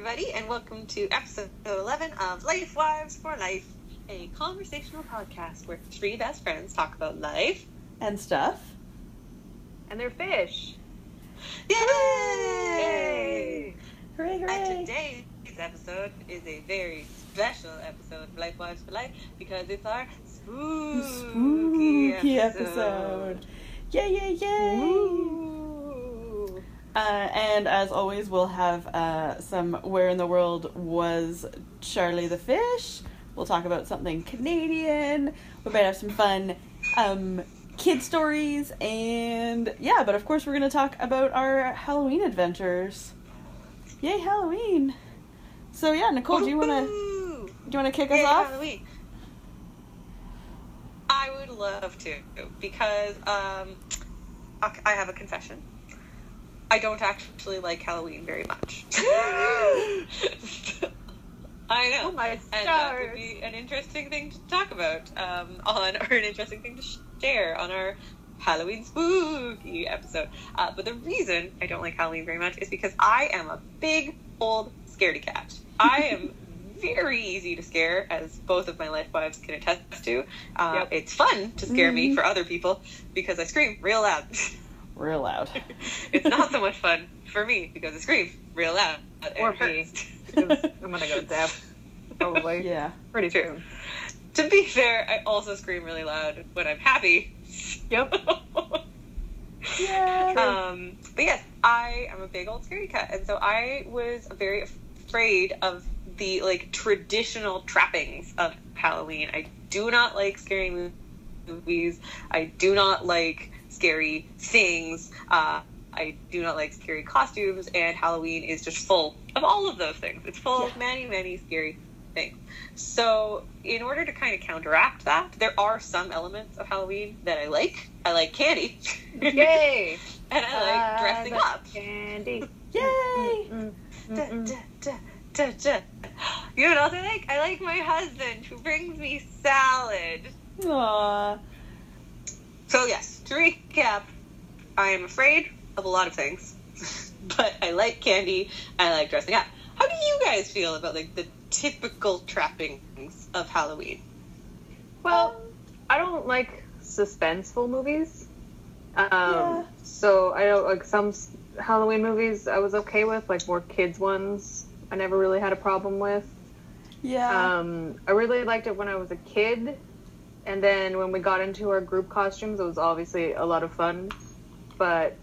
everybody, and welcome to episode 11 of Life Wives for Life, a conversational podcast where three best friends talk about life and stuff. And they're fish. Yay! Yay! Hooray, hooray! And today's episode is a very special episode of Life Wives for Life because it's our spooky, Spooky episode. episode. Yay, yay, yay! Woo. Uh, and as always, we'll have uh, some Where in the World Was Charlie the Fish. We'll talk about something Canadian. We might have some fun um, kid stories. And yeah, but of course, we're going to talk about our Halloween adventures. Yay, Halloween! So yeah, Nicole, do you want to do you want to kick us Yay, off? Halloween. I would love to because um, I have a confession. I don't actually like Halloween very much. I know. Oh my stars. and that would be an interesting thing to talk about um, on, or an interesting thing to share on our Halloween spooky episode. Uh, but the reason I don't like Halloween very much is because I am a big old scaredy cat. I am very easy to scare, as both of my life wives can attest to. Uh, Yep. It's fun to scare me Mhm. for other people because I scream real loud. Real loud. it's not so much fun for me because I scream real loud. and Or it me. I'm gonna go deaf. Probably. Yeah. Pretty True. soon. To be fair, I also scream really loud when I'm happy. Yep. Yeah. um, but yes, I am a big old scary cat, and so I was very afraid of the like traditional trappings of Halloween. I do not like scary movies. I do not like scary things. Uh, I do not like scary costumes, and Halloween is just full of all of those things. It's full of many, many scary things. So, in order to kind of counteract that, there are some elements of Halloween that I like. I like candy. Yay! and I like dressing like up. Candy. Yay! Mm, mm, Da, mm. da, da, da, da. You know what else I like? I like my husband who brings me salad. Aw. So yes, to recap, I am afraid of a lot of things, but I like candy. I like dressing up. How do you guys feel about like the typical trappings of Halloween? Well, I don't like suspenseful movies. Um, Yeah. So I don't like some Halloween movies I was okay with, like more kids ones. I never really had a problem with. Yeah. Um, I really liked it when I was a kid, and then when we got into our group costumes, it was obviously a lot of fun. But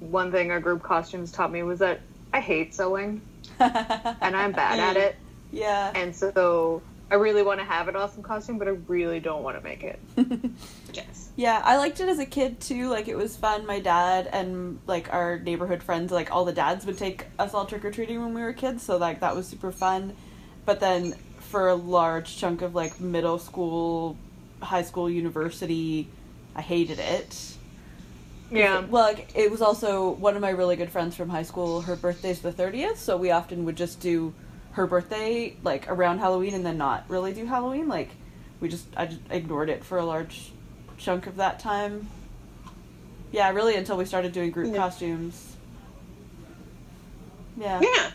one thing our group costumes taught me was that I hate sewing, and I'm bad at it. Yeah. And so I really want to have an awesome costume, but I really don't want to make it. Yes. yeah, I liked it as a kid too. Like it was fun. My dad and like our neighborhood friends, like all the dads would take us all trick or treating when we were kids, so like that was super fun. But then for a large chunk of like middle school, high school, university, I hated it. Yeah. Well, like, it was also one of my really good friends from high school. Her birthday's the 30th, so we often would just do her birthday like around Halloween and then not really do Halloween. Like we just I just ignored it for a large chunk of that time. Yeah, really until we started doing group Yeah. costumes. Yeah. Yeah.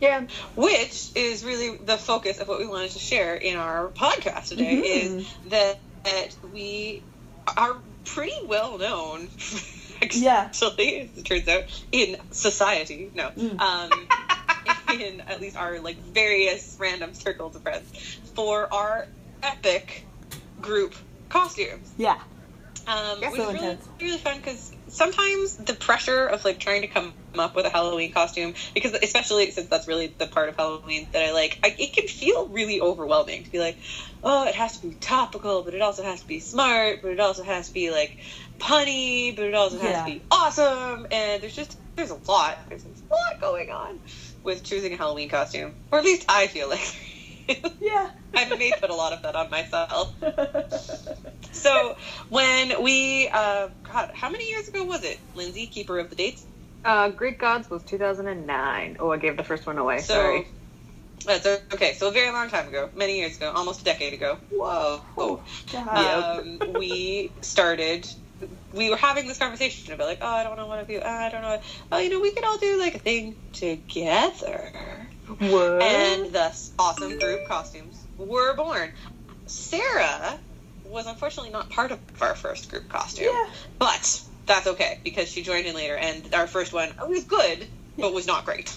Yeah. Which is really the focus of what we wanted to share in our podcast today Mhm. is that, that we are pretty well known. Yeah. Actually, as it turns out, in society. No. Mm. Um, in at least our like various random circles of friends for our epic group costumes. Yeah. Um, which so is really, intense. really fun because sometimes the pressure of like trying to come up with a Halloween costume, because especially since that's really the part of Halloween that I like, I, it can feel really overwhelming to be like, oh, it has to be topical, but it also has to be smart, but it also has to be like punny, but it also has Yeah. to be awesome, and there's just there's a lot, there's a lot going on with choosing a Halloween costume, or at least I feel like. Yeah. I may put a lot of that on myself. So when we, uh, God, how many years ago was it, Lindsay, keeper of the dates? Uh, Greek Gods was 2009. Oh, I gave the first one away. So Sorry. that's okay. So a very long time ago, many years ago, almost a decade ago. Whoa. Whoa. God. Um, we started. We were having this conversation about like, oh, I don't know what to do. I don't know. Oh, you know, we could all do like a thing together. What? and thus awesome group costumes were born. Sarah was unfortunately not part of our first group costume, Yeah. but that's okay because she joined in later, and our first one was good, but was not great.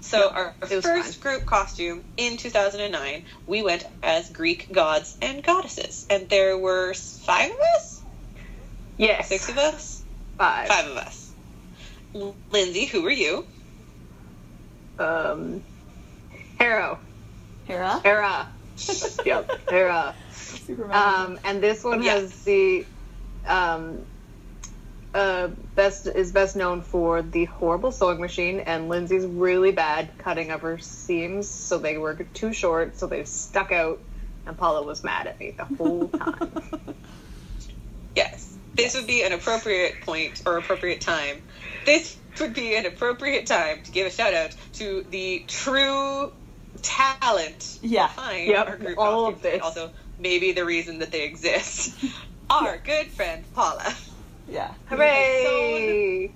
So our it was first group costume in 2009, we went as Greek gods and goddesses, and there were five of us, yes, six of us, five. five of us. Lindsay, who were you? Um, Harrow, Hera. Hera. yep, Hera. Um, and this one Yeah. has the um, uh, best is best known for the horrible sewing machine, and Lindsay's really bad cutting of her seams, so they were too short, so they stuck out. And Paula was mad at me the whole time. Yes. This would be an appropriate point or appropriate time. This would be an appropriate time to give a shout out to the true talent yeah. behind Yep, our group all of and this. Also, maybe the reason that they exist. Our good friend Paula. Yeah. Hooray!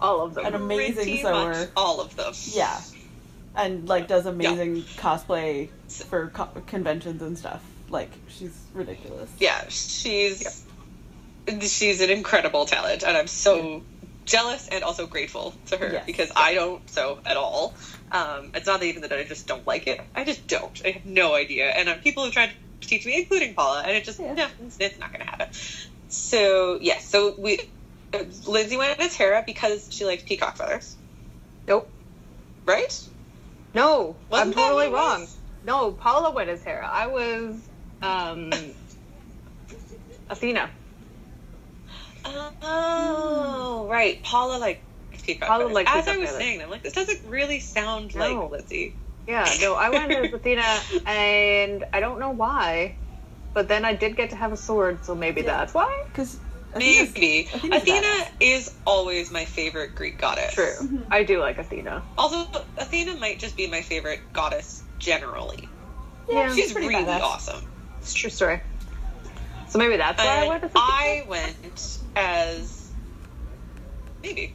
All of them. An amazing sewer. much all of them. Yeah. And like does amazing cosplay for co- conventions and stuff. Like she's ridiculous. Yeah, she's she's an incredible talent, and I'm so jealous and also grateful to her Yes. because I don't sew at all. Um, it's not even that I just don't like it; I just don't. I have no idea, and um, people have tried to teach me, including Paula, and it just Yeah. no, it's, it's not going to happen. So yes, so we uh, Lindsay went as Tara because she likes peacock feathers, Nope. right? No, Wasn't I'm totally wrong. was? No, Paula went as Hera. I was um, Athena. Oh, hmm. right. Paula like Paula feathers. liked As I was feathers. saying, I'm like, this doesn't really sound No. like Lizzie. Yeah, no, I went as Athena, and I don't know why, but then I did get to have a sword, so maybe Yeah. that's why. Because Maybe. Athena's Athena badass. is always my favorite Greek goddess. True, mm-hmm. I do like Athena. Also, Athena might just be my favorite goddess generally. Yeah, She's pretty really badass. awesome. It's a true story. So maybe that's why I went Athena. I went as maybe.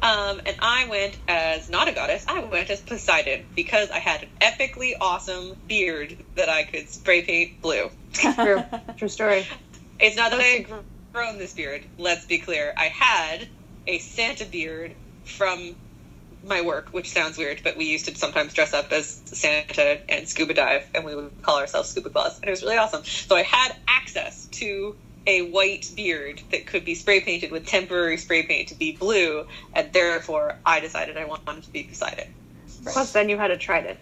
Um, and I went as not a goddess. I went as Poseidon because I had an epically awesome beard that I could spray paint blue. True, true story. It's not that I had grown this beard. Let's be clear. I had a Santa beard from my work, which sounds weird, but we used to sometimes dress up as Santa and scuba dive, and we would call ourselves scuba claws, and it was really awesome. So I had access to a white beard that could be spray painted with temporary spray paint to be blue, and therefore I decided I wanted to be beside Poseidon. Plus, then you had a trident,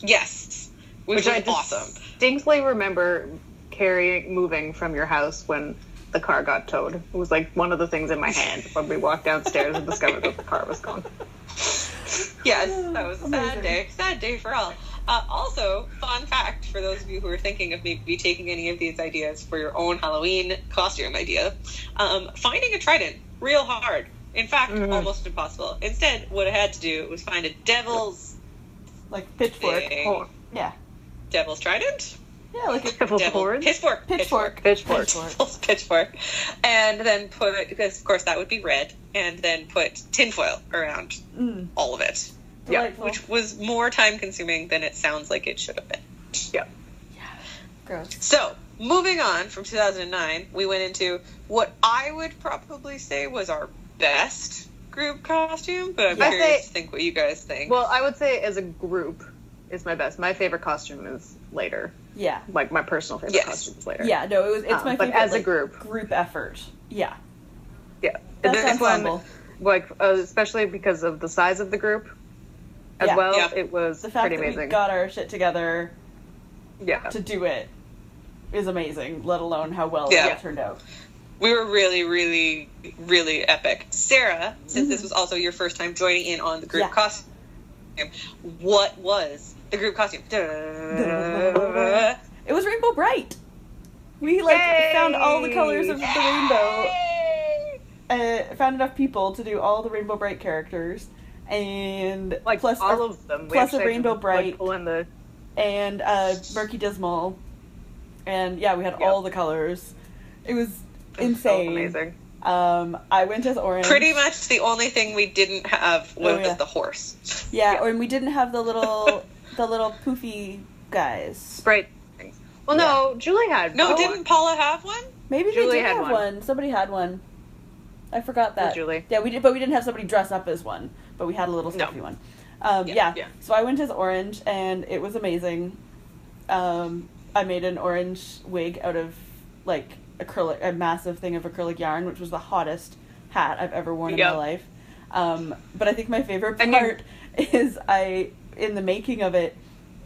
Yes, which, which was I awesome. distinctly remember carrying, moving from your house when the car got towed. It was like one of the things in my hand when we walked downstairs and discovered that the car was gone. Yes, that was a sad day. Sad day for all. Uh, also, fun fact for those of you who are thinking of maybe taking any of these ideas for your own Halloween costume idea, um, finding a trident real hard. In fact, Mhm. almost impossible. Instead, what I had to do was find a devil's like pitchfork. thing. Oh, Yeah. Devil's trident. Yeah, like a Devil's Devil horns? pitchfork. pitchfork. Pitchfork. Pitchfork. Devil's pitchfork, and then put it because of course that would be red, and then put tinfoil around Mm, all of it, Yeah, which was more time consuming than it sounds like it should have been. Yeah. Yeah. Gross. So, moving on from 2009, we went into what I would probably say was our best group costume, but I'm Yeah. I curious say- to think what you guys think. Well, I would say as a group is my best. My favorite costume is later. Yeah. Like my personal favorite Yes. costume is later. Yeah, no, it was it's Um, my but favorite as a group. group effort. Yeah. Yeah. Best this one, like uh, especially because of the size of the group as Yeah. well, Yeah. it was The fact pretty that amazing. we got our shit together yeah. to do it is amazing, let alone how well Yeah. it turned out. we were really, really, really epic. Sarah, since Mhm. this was also your first time joining in on the group Yeah. costume, what was the group costume? It was Rainbow Brite. We like Yay! found all the colors of the rainbow. Uh, found enough people to do all the Rainbow Brite characters, and Like plus all our- of them. Plus a actually had to, Rainbow Brite. pull in the and uh, Murky Dismal, and yeah, we had Yep. all the colors. It was it was so insane. amazing. Um, I went as orange. Pretty much the only thing we didn't have was Oh, yeah. the horse. Yeah, or and we didn't have the little the little poofy guys. Sprite things. Well, no, Julie had. No, oh, didn't Paula have one? Maybe they Julie did had have one. one. Somebody had one. I forgot that. Julie. Yeah, we did, but we didn't have somebody dress up as one. But we had a little No. stuffy one. Um, Yeah, yeah, yeah. So I went as orange, and it was amazing. Um, I made an orange wig out of like acrylic, a massive thing of acrylic yarn, which was the hottest hat I've ever worn in my life. Um, but I think my favorite you- part is I, in the making of it,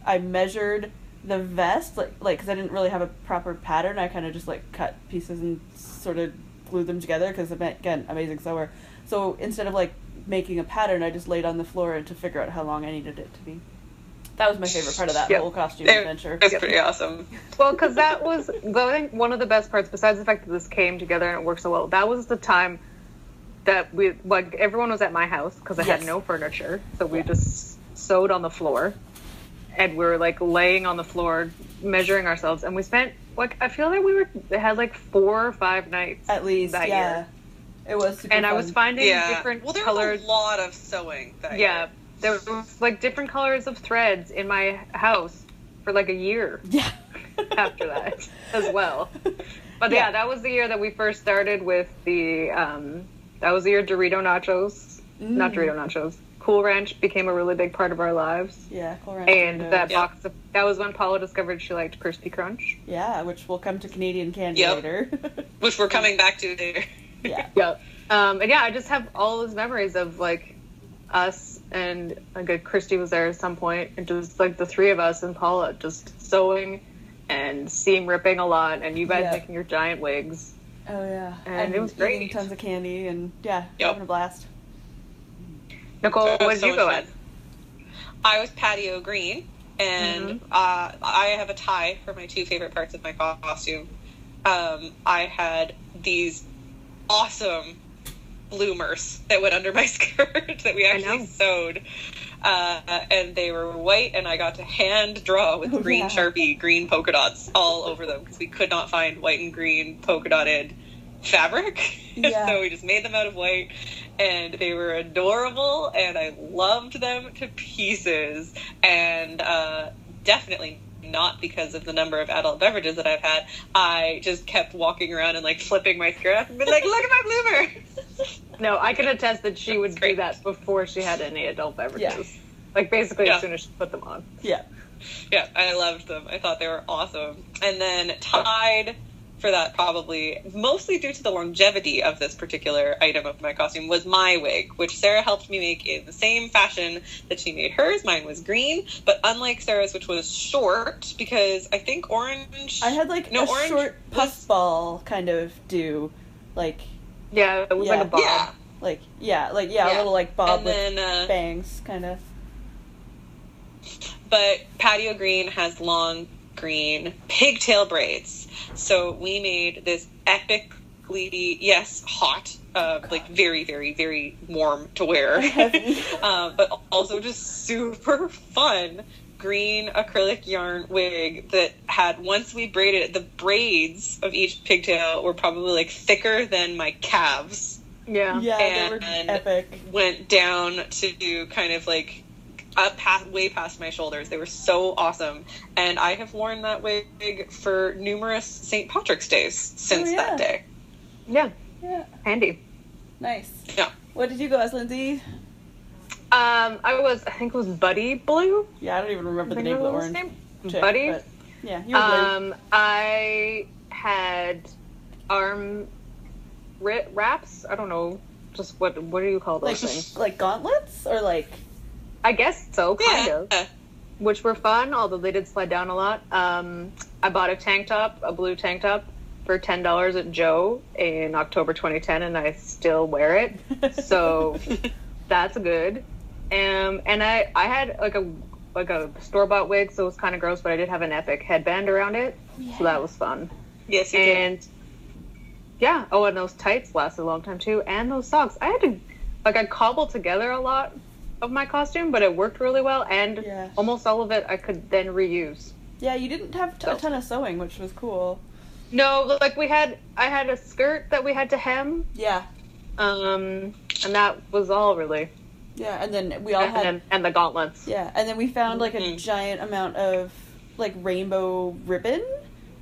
I measured the vest like like because I didn't really have a proper pattern. I kind of just like cut pieces and sort of glued them together because again, amazing sewer. So instead of like making a pattern, I just laid on the floor to figure out how long I needed it to be. That was my favorite part of that Yep. whole costume It adventure. was pretty awesome. Well, because that was, I think, one of the best parts. Besides the fact that this came together and it worked so well, that was the time that we, like, everyone was at my house because I Yes. had no furniture, so we just sewed on the floor, and we were like laying on the floor, measuring ourselves, and we spent like I feel like we were had like four or five nights At least, that yeah. year, It was super and I was finding Yeah. different well, there colors. was a lot of sewing. That Yeah, year. there was like different colors of threads in my house for like a year Yeah. after that as well. But yeah. that was the year that we first started with the. Um, that was the year Dorito nachos, not Mm. Dorito nachos. Cool Ranch became a really big part of our lives, Yeah, Cool Ranch and Dorito. that Yeah. box. Of, that was when Paula discovered she liked Crispy Crunch. Yeah, which we'll come to Canadian candy Yep. later. which we're coming back to later. Yeah. Yep. Um, and yeah, I just have all those memories of like us and like Christy was there at some point, and just like the three of us and Paula just sewing and seam ripping a lot, and you guys Yeah. making your giant wigs. Oh yeah. And it was eating great. tons of candy and yeah, Yep. having a blast. Nicole, That was what did so you go fun. at? I was Patty O'Green, and uh, I have a tie for my two favorite parts of my costume. Um, I had these awesome bloomers that went under my skirt that we actually sewed. Uh, and they were white, and I got to hand draw with Oh, green yeah. Sharpie green polka dots all over them because we could not find white and green polka dotted fabric. Yeah. so we just made them out of white, and they were adorable, and I loved them to pieces. And uh, definitely not because of the number of adult beverages that I've had. I just kept walking around and like flipping my skirt up and be like, "Look at my bloomer!" No, I can attest that she would do that before she had any adult beverages. Yeah. Like basically Yeah. as soon as she put them on. Yeah. Yeah, I loved them. I thought they were awesome. And then tied for that probably mostly due to the longevity of this particular item of my costume was my wig, which Sarah helped me make in the same fashion that she made hers. Mine was green, but unlike Sarah's, which was short, because I think orange. I had like No, a orange short was- puffball kind of do, like Yeah, it was Yeah. like a bob. Yeah, like yeah, like yeah, a little like bob and with then uh, bangs kind of. but Patty O'Green has long green pigtail braids. So we made this epic, epically, yes, hot, uh, like very, very, very warm to wear, uh, but also just super fun green acrylic yarn wig that had once we braided it, the braids of each pigtail were probably like thicker than my calves Yeah. Yeah, they were And- epic. went down to do kind of like up past, way past my shoulders. They were so awesome, and I have worn that wig for numerous St. Patrick's days since Oh, yeah. that day. Yeah. Yeah, Handy. nice. Yeah. What did you go as, Lindsay? Um, I was I think it was Buddy Blue. Yeah, I don't even remember the name of the that was his orange name. chick, Buddy. but yeah, you were blue. Um, I had arm wraps. I don't know. Just what what do you call those like things? like gauntlets or like I guess so, kind of. Which were fun, although they did slide down a lot. Um, I bought a tank top, a blue tank top, for ten dollars at Joe in October 2010, and I still wear it. So that's good. Um, and I I had like a like a store bought wig, so it was kind of gross, but I did have an epic headband around it, so that was fun. Yes, you did. And yeah, oh, and those tights lasted a long time too, and those socks. I had to like I cobbled together a lot of my costume, but it worked really well, and Yeah. almost all of it I could then reuse. yeah, you didn't have t- a So- ton of sewing, which was cool. No, like we had, I had a skirt that we had to hem, Yeah, um, and that was all really. yeah, and then we all and, had then- and the gauntlets. yeah, and then we found like a Mhm. giant amount of like rainbow ribbon,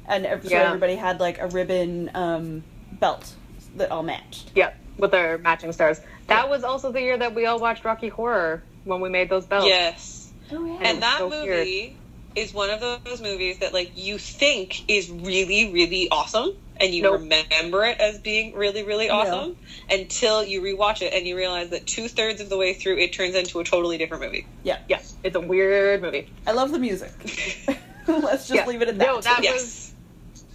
and ev- so everybody had like a ribbon um, belt that all matched. Yep, with their matching stars. That was also the year that we all watched Rocky Horror when we made those belts. Yes. Oh yeah, And that so movie is one of those movies that like you think is really, really awesome and you Nope. remember it as being really, really awesome until you rewatch it and you realize that two thirds of the way through it turns into a totally different movie. yeah. Yeah, it's a weird movie. I love the music. Let's just Yeah. leave it at that. No, that Yes. was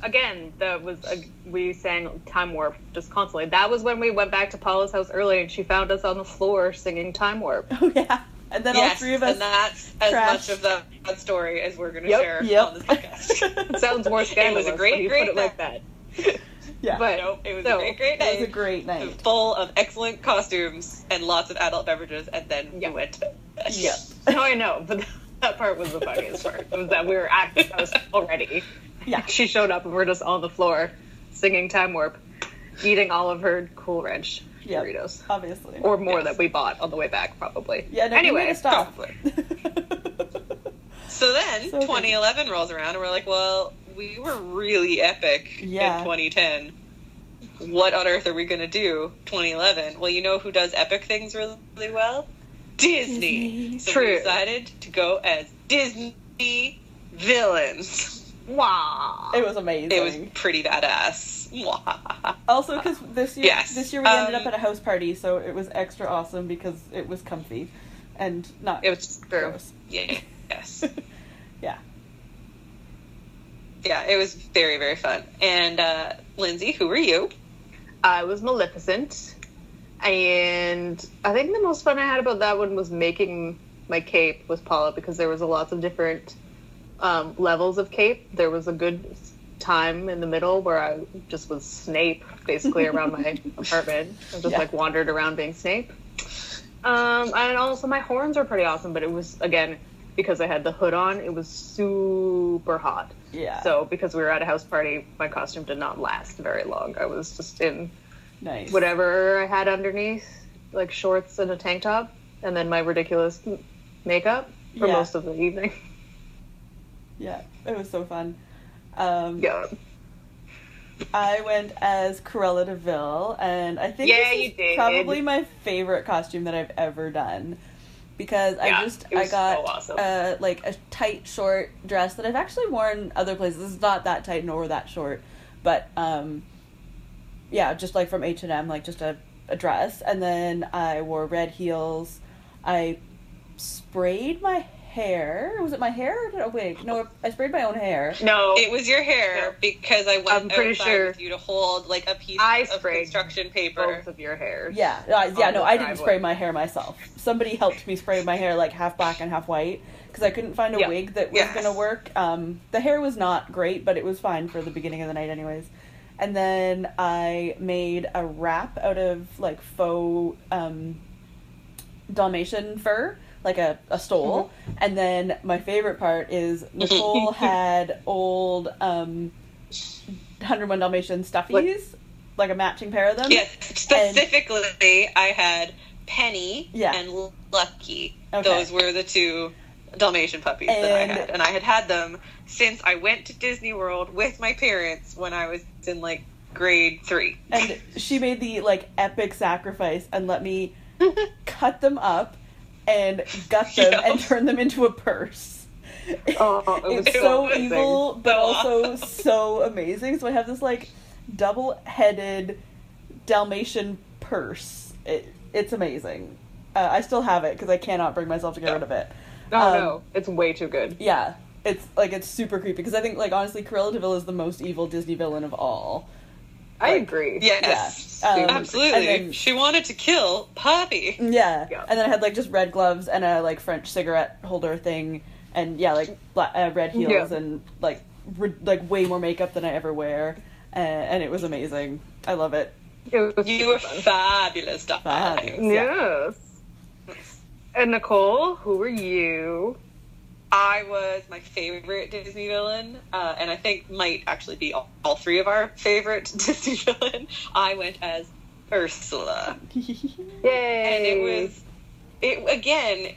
again. That was uh, we sang Time Warp just constantly. That was when we went back to Paula's house early, and she found us on the floor singing Time Warp. Oh yeah, and then all yes, three of us. and that's as much of the, that story as we're going to Yep, share Yep. on this podcast. It sounds more scandalous. It was a great, when you great put it like that. yeah, But nope, it was so, a great, great night. it was a great night. Full of excellent costumes and lots of adult beverages, and then Yeah. we went to bed. No, I know, but that part was the funniest part. Was that we were at the house already. Yeah. She showed up and we're just on the floor singing Time Warp, eating all of her Cool Ranch Yep. Doritos, Obviously. or more Yes. that we bought on the way back, probably. yeah. No, anyway, us stop. probably. So then So good. 2011 rolls around, and we're like, well, we were really epic Yeah. in 2010. What on earth are we going to do 2011? Well, you know who does epic things really, really well? Disney. Disney. So True. we decided to go as Disney villains. Wow. it was amazing. It was pretty badass. Mwah. Also, because this year, Yes. this year we ended Um, up at a house party, so it was extra awesome because it was comfy and not It was true. gross. Yeah. Yes. Yeah. Yeah, it was very, very fun. And uh, Lindsay, who were you? I was Maleficent, and I think the most fun I had about that one was making my cape with Paula because there was a lots of different um, levels of cape. There was a good time in the middle where I just was Snape basically around my apartment. I just Yeah. like wandered around being Snape. Um, and also my horns are pretty awesome, but it was again because I had the hood on. It was super hot. Yeah. So because we were at a house party, my costume did not last very long. I was just in nice. whatever I had underneath, like shorts and a tank top, and then my ridiculous makeup for Yeah. most of the evening. Yeah, it was so fun. Um, Yeah. I went as Cruella de Vil, and I think Yeah, this you did. probably my favorite costume that I've ever done. Because I just I got so awesome. uh, like a tight short dress that I've actually worn other places. It's not that tight nor that short, but um, yeah, just like from H and M, like just a, a dress. And then I wore red heels. I sprayed my hair. Was it my hair or did I wig? No, I sprayed my own hair. No, It was your hair because I went I'm pretty sure with you to hold like a piece I of construction paper. both of your hair. Yeah, uh, yeah, no, I didn't spray my hair myself. Somebody helped me spray my hair like half black and half white because I couldn't find a Yeah. wig that was Yes. gonna work. Um, the hair was not great, but it was fine for the beginning of the night, anyways. And then I made a wrap out of like faux um, Dalmatian fur, like a, a stole. And then my favorite part is Nicole had old um, 101 Dalmatian stuffies, like, a matching pair of them. Yes, specifically, I had Penny Yeah. and Lucky. Okay. Those were the two Dalmatian puppies that I had, and I had had them since I went to Disney World with my parents when I was in like grade three. and she made the like epic sacrifice and let me cut them up and gut them Yeah. and turn them into a purse. Oh, it was it's so so amazing. evil, but So also awesome. so amazing. So I have this like double-headed Dalmatian purse. It, it's amazing. Uh, I still have it because I cannot bring myself to get rid of it. No, Um, no, it's way too good. Yeah, it's like it's super creepy because I think like honestly, Cruella de Vil is the most evil Disney villain of all. I like, agree. Yes, Yeah. Um, absolutely. then- she wanted to kill Poppy. Yeah. Yeah. And then I had like just red gloves and a like French cigarette holder thing, and yeah, like black, uh, red heels Yeah. and like re- like way more makeup than I ever wear, uh, and it was amazing. I love it. It You were fun. fabulous, darling. Fabulous. Yeah. Yes. And Nicole, who were you? I was my favorite Disney villain, uh, and I think might actually be all, all three of our favorite Disney villain. I went as Ursula, Yay! and it was it again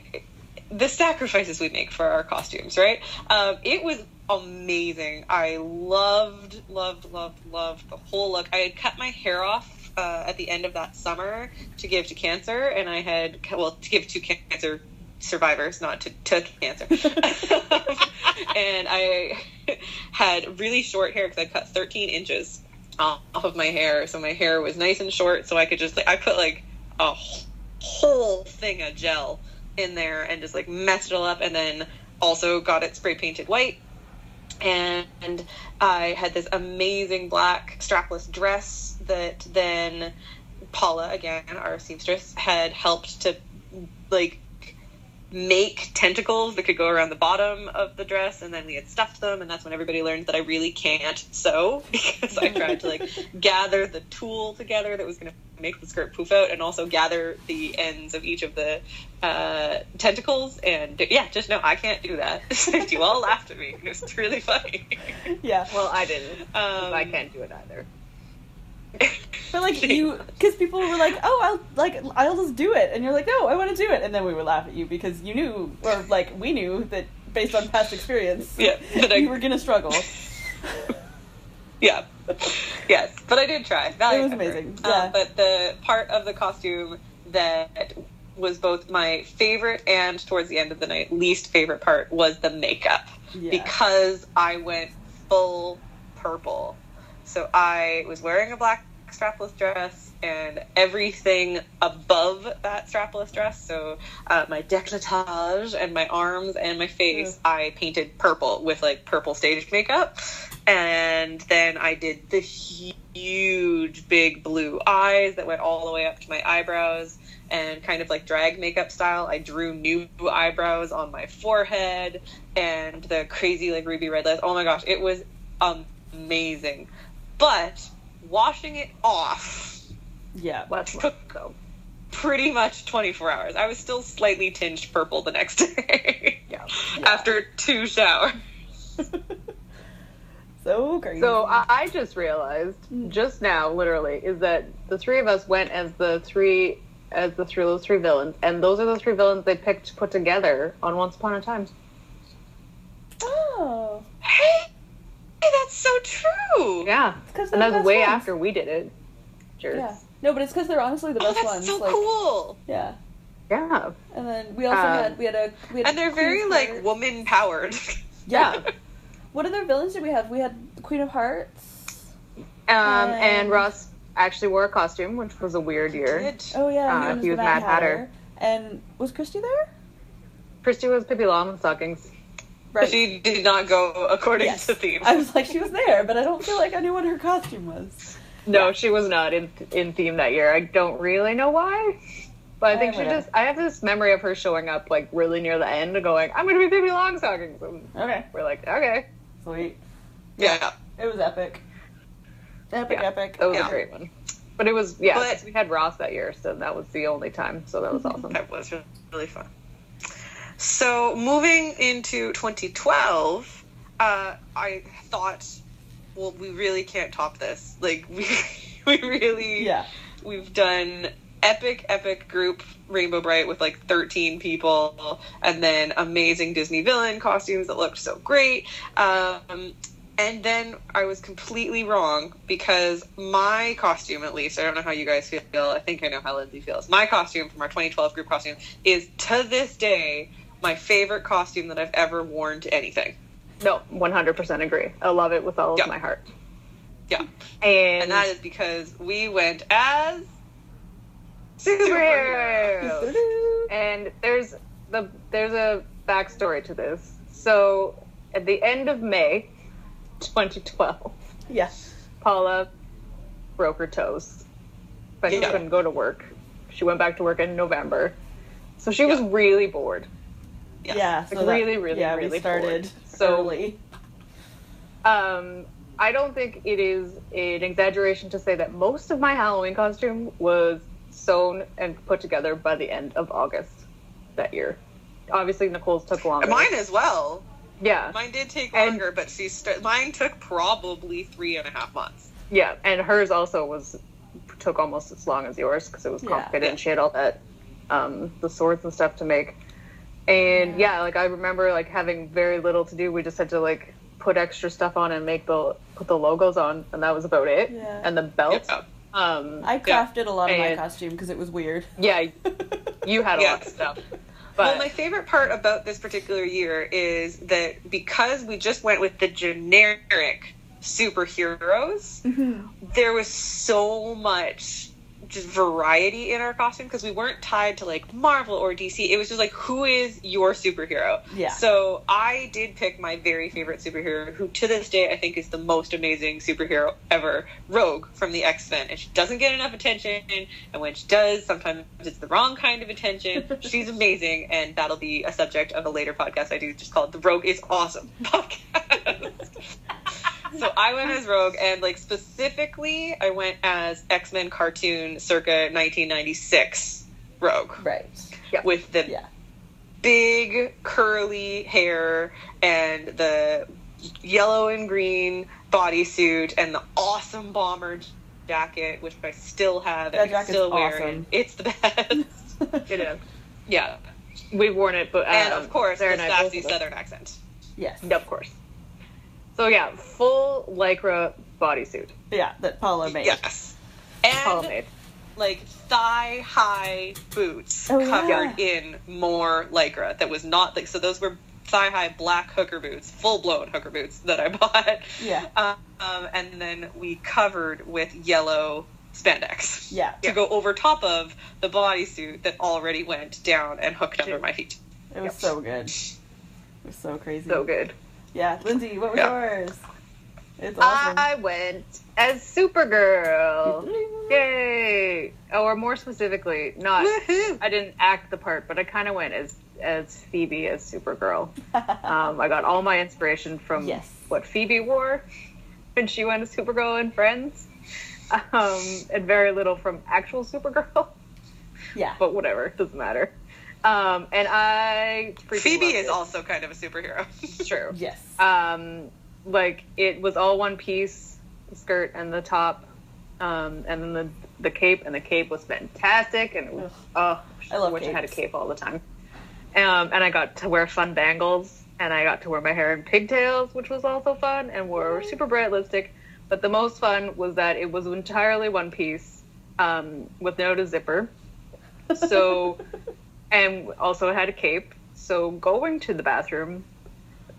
the sacrifices we make for our costumes, right? Um, it was amazing. I loved, loved, loved, loved the whole look. I had cut my hair off uh, at the end of that summer to give to cancer, and I had well to give to cancer survivors, not to, to cancer. and I had really short hair because I cut 13 inches off of my hair, so my hair was nice and short, so I could just like I put like a whole thing of gel in there and just like messed it all up, and then also got it spray painted white. And I had this amazing black strapless dress that then Paula, again, our seamstress, had helped to like make tentacles that could go around the bottom of the dress and then we had stuffed them and that's when everybody learned that I really can't sew because I tried to like gather the tool together that was going to make the skirt poof out and also gather the ends of each of the uh, tentacles and yeah just no I can't do that you all laughed at me it was really funny yeah. well, I didn't. um, I can't do it either. But like you, because people were like, "Oh, I'll like I'll just do it," and you're like, "No, I want to do it," and then we would laugh at you because you knew, or like we knew that based on past experience, Yeah, that I- you were gonna struggle. Yeah. Yes, but I did try. Valiant It was effort. amazing, Um, yeah. but the part of the costume that was both my favorite and towards the end of the night least favorite part was the makeup Yeah. because I went full purple. So I was wearing a black strapless dress and everything above that strapless dress, so uh, my décolletage and my arms and my face, I painted purple with like purple stage makeup. And then I did the huge big blue eyes that went all the way up to my eyebrows and kind of like drag makeup style. I drew new eyebrows on my forehead and the crazy like ruby red lips. Oh my gosh, it was amazing. But washing it off Yeah. Let's took go. pretty much 24 hours. I was still slightly tinged purple the next day Yeah. after two showers. So crazy. So I, I just realized just now, literally, is that the three of us went as the three as the three those three villains, and those are the three villains they picked to put together on Once Upon a Time. oh, Hey, that's so true. Yeah, because and that was way after we did it. Jerks. Yeah. No, but it's because they're honestly the best Oh, best that's ones. so like, cool. Yeah. Yeah. And then we also Um, had we had a we had And they're very Queen like woman powered. yeah. what other villains did we have? We had Queen of Hearts. Um, Um, and Ross actually wore a costume, which was a weird year. Oh yeah, Uh, he, he was, was the Mad Hatter. And was Christy there? Christy was Pippi Longstockings. Right. She did not go according Yes. to theme. I was like, she was there, but I don't feel like I knew what her costume was. No, Yeah. she was not in in theme that year. I don't really know why. But I think I she just I have this memory of her showing up like really near the end and going, I'm gonna be Pippi Longstockings and Okay, we're like, Okay. sweet. yeah. It was epic. Epic, Yeah. epic. That was Yeah. a great one. But it was yeah, But- we had Ross that year, so that was the only time. So that was awesome. That was really fun. So moving into 2012, uh, I thought, well, we really can't top this. Like we, we really, Yeah. we've done epic, epic group Rainbow Brite with like 13 people, and then amazing Disney villain costumes that looked so great. Um, and then I was completely wrong because my costume, at least, I don't know how you guys feel. I think I know how Lindsay feels. My costume from our 2012 group costume is to this day my favorite costume that I've ever worn to anything. No, one hundred percent agree. I love it with all Yeah. of my heart. Yeah. And, And that is because we went as superheroes. and there's the there's a backstory to this. So at the end of May 2012, Yes. Paula broke her toes, but she Yeah. couldn't go to work. She went back to work in November, so she was really bored. Yeah. Yeah. so Like, that- really, really, yeah, really we started bored. So- early. Um, I don't think it is an exaggeration to say that most of my Halloween costume was sewn and put together by the end of August that year. obviously Nicole's took longer. Mine as well. yeah, Mine did take And- longer, but she st- mine took probably three and a half months. yeah, and hers also was took almost as long as yours because it was Yeah. complicated and she had all that um, the swords and stuff to make. And yeah. like I remember like having very little to do. We just had to like put extra stuff on and make the put the logos on, and that was about it. Yeah. And the belt. Yeah. Um, I crafted a lot of my costume because it was weird. yeah, you had a Yeah. lot of stuff. well, my favorite part about this particular year is that because we just went with the generic superheroes, Mm-hmm. there was so much just variety in our costume because we weren't tied to like Marvel or DC. It was just like, who is your superhero? Yeah. So I did pick my very favorite superhero, who to this day I think is the most amazing superhero ever, Rogue from the X Men. And she doesn't get enough attention, and when she does, sometimes it's the wrong kind of attention. She's amazing, and that'll be a subject of a later podcast I do, just called "The Rogue is Awesome" podcast. so I went as Rogue, and like specifically, I went as X Men cartoon circa 1996 Rogue Right. Yeah. with the Yeah. big curly hair and the yellow and green bodysuit and the awesome bomber jacket, which I still have That and jacket's still wear. awesome. It's the best. it is. yeah, We've worn it, but and um, of course Sarah the and I sassy. Southern accent. yes. Yeah, of course. So yeah, full lycra bodysuit. Yeah, that Paula made. Yes, And Paula made. like thigh high boots Oh, covered yeah. in more lycra that was not like so those were thigh high black hooker boots full blown hooker boots that i bought Yeah. um, and then we covered with yellow spandex Yeah. to go over top of the bodysuit that already went down and hooked under my feet It was Yep. so good. It was so crazy. So good. Yeah, Lindsay, what was Yeah. yours? It's awesome. I went as Supergirl. Yay! Or more specifically, not Woohoo! I didn't act the part, but I kind of went as as Phoebe as Supergirl. Um, I got all my inspiration from Yes. what Phoebe wore when she went as Supergirl in Friends, um, and very little from actual Supergirl. yeah. But whatever, doesn't matter. Um, and I phoebe is it. also kind of a superhero true. Yes. um, like it was all one piece, the skirt and the top, um, and then the the cape, and the cape was fantastic, and it was, oh, I love wish I had a cape all the time. Um, and I got to wear fun bangles, and I got to wear my hair in pigtails, which was also fun, and wore super bright lipstick. But the most fun was that it was entirely one piece, um, with no zipper. So, and also had a cape. So going to the bathroom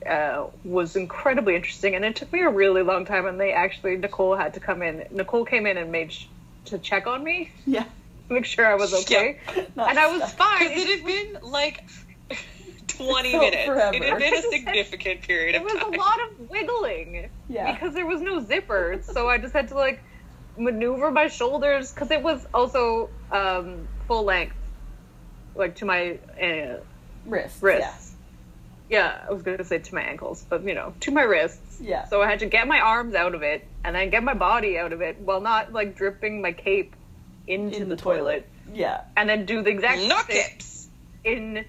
uh, was incredibly interesting, and it took me a really long time. And they actually, Nicole had to come in. Nicole came in and made sh- to check on me, yeah. make sure I was okay, Not and I was stuck. fine. because it had been like 20 felt minutes forever. it had been a significant period It of was time a lot of wiggling Yeah. because there was no zipper, so I just had to like maneuver my shoulders because it was also um, full length, like to my uh, Wrists. wrists. Yeah, I was going to say to my ankles, but you know, to my wrists. Yeah. So I had to get my arms out of it and then get my body out of it while not like dripping my cape into In the, toilet. Yeah. Yeah. and then do the exact no in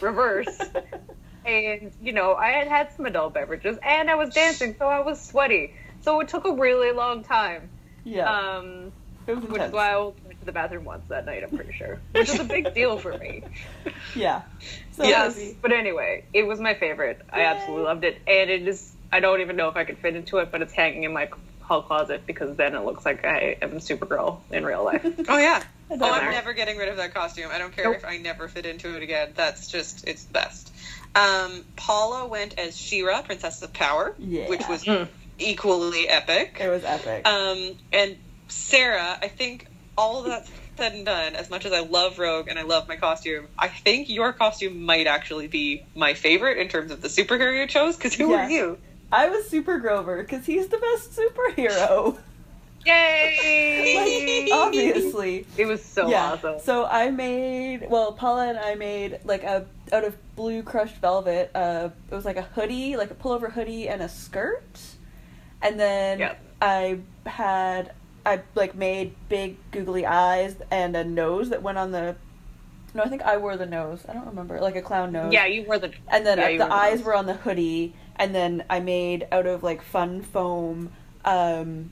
reverse. and you know, I had had some adult beverages and I was dancing, so I was sweaty. So it took a really long time. Yeah. Um, it was which is why I went to the bathroom once that night. I'm pretty sure, which is a big deal for me. Yeah. So Yes. happy. But anyway, it was my favorite. I absolutely loved it, and it is. I don't even know if I could fit into it, but it's hanging in my hall closet because then it looks like I am Supergirl in real life. oh yeah I oh don't i'm know. never getting rid of that costume i don't care Nope. if i never fit into it again that's just it's the best um, paula went as She-Ra princess of power Yeah. which was Mm. equally epic It was epic. Um, and Sarah, I think all of that said and done, as much as I love Rogue and I love my costume, I think your costume might actually be my favorite in terms of the superhero you chose. Because who Yeah. are you? I was Super Grover because he's the best superhero. Yay! like, obviously. it was so yeah. awesome. So I made well, Paula and I made like a out of blue crushed velvet. Uh, it was like a hoodie, like a pullover hoodie and a skirt, and then Yep. I had I like made big googly eyes and a nose that went on the No, I think I wore the nose. I don't remember, like a clown nose. Yeah, you wore the. And then yeah, uh, the eyes nose. were on the hoodie, and then I made out of like fun foam. Um,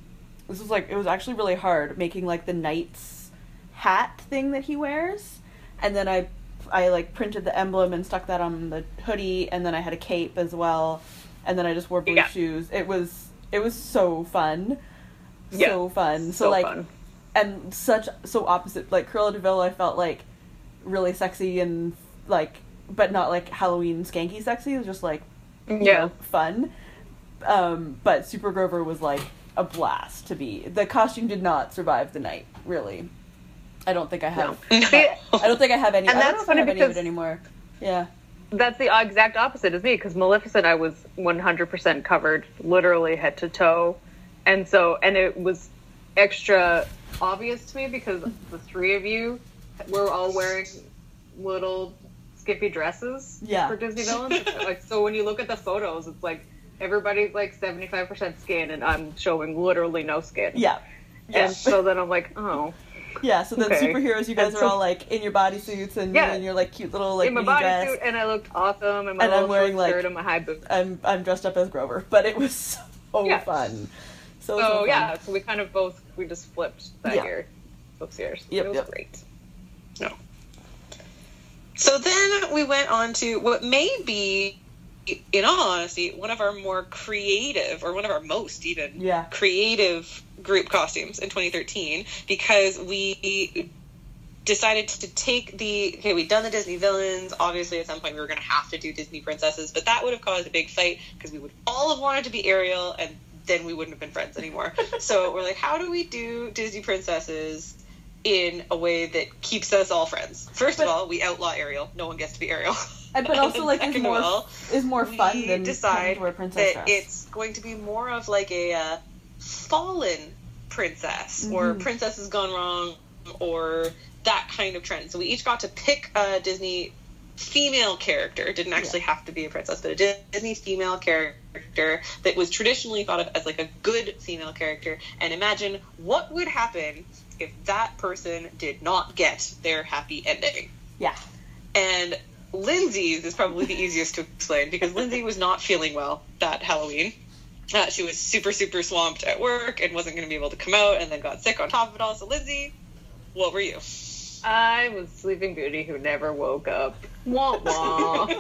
this was like it was actually really hard making like the knight's hat thing that he wears, and then I I like printed the emblem and stuck that on the hoodie, and then I had a cape as well, and then I just wore blue Yeah. shoes. It was it was so fun, Yeah. so fun. So, So like fun. and such so opposite like Cruella de Vil I felt like really sexy and like but not like Halloween skanky sexy it was just like Yeah. know, fun um but Super Grover was like a blast to be the costume did not survive the night really I don't think I have No. I don't think I have any And I don't that's I funny have any of it anymore yeah That's the exact opposite as me because Maleficent, I was 100% covered, literally head to toe, and so and it was extra obvious to me because the three of you were all wearing little skimpy dresses Yeah. for Disney villains. like so, when you look at the photos, it's like everybody's like 75% skin, and I'm showing literally no skin. yeah yeah And so then I'm like, oh, yeah so then Okay. superheroes you guys And are all like in your bodysuits and Yeah. in your like cute little like in my bodysuit, and I looked awesome, and my And I'm wearing, like- skirt and my high boots. I'm I'm dressed up as Grover, but it was so Yeah. fun. So, so So yeah, so we kind of both we just flipped that Yeah. year, both years. Yep, it was yep. great. No. So then we went on to what may be, in all honesty, one of our more creative, or one of our most even Yeah. creative group costumes in 2013 because we decided to take the okay we'd done the disney villains obviously at some point we were going to have to do disney princesses but that would have caused a big fight because we would all have wanted to be ariel and then we wouldn't have been friends anymore so we're like how do we do disney princesses in a way that keeps us all friends first But- of all we outlaw ariel no one gets to be ariel And but also like is more all, is more fun than decide to wear princess that dress. it's going to be more of like a uh, fallen princess or Mhm. princess has gone wrong or that kind of trend. So we each got to pick a Disney female character. It didn't actually have to be a princess, but a Disney female character that was traditionally thought of as like a good female character. And imagine what would happen if that person did not get their happy ending. yeah. And Lindsay's is probably the easiest to explain because Lindsay was not feeling well that Halloween. Uh, she was super, super swamped at work and wasn't going to be able to come out and then got sick on top of it all. So, Lindsay, what were you? I was Sleeping Beauty who never woke up. Wah wah.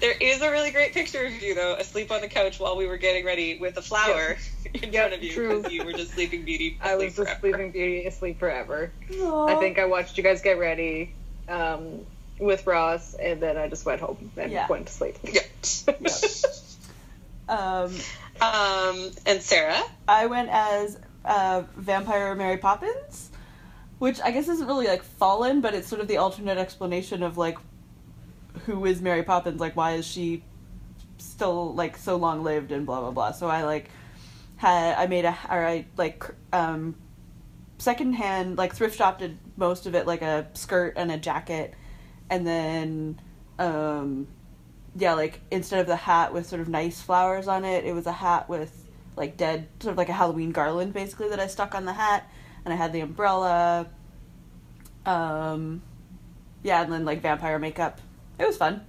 there is a really great picture of you, though, asleep on the couch while we were getting ready with a flower in Yep, front of you because you were just Sleeping Beauty. I was asleep just. Sleeping Beauty asleep forever. Aw. I think I watched you guys get ready um, with Ross, and then I just went home and Yeah. went to sleep. Yeah. um um, and Sarah? I went as uh, vampire Mary Poppins, which I guess isn't really like fallen, but it's sort of the alternate explanation of like who is Mary Poppins, like why is she still like so long lived and blah blah blah. So I like had I made a or I like um secondhand like thrift shopped most of it like a skirt and a jacket and then um yeah like instead of the hat with sort of nice flowers on it it was a hat with like dead sort of like a halloween garland basically that i stuck on the hat and i had the umbrella um yeah and then like vampire makeup it was fun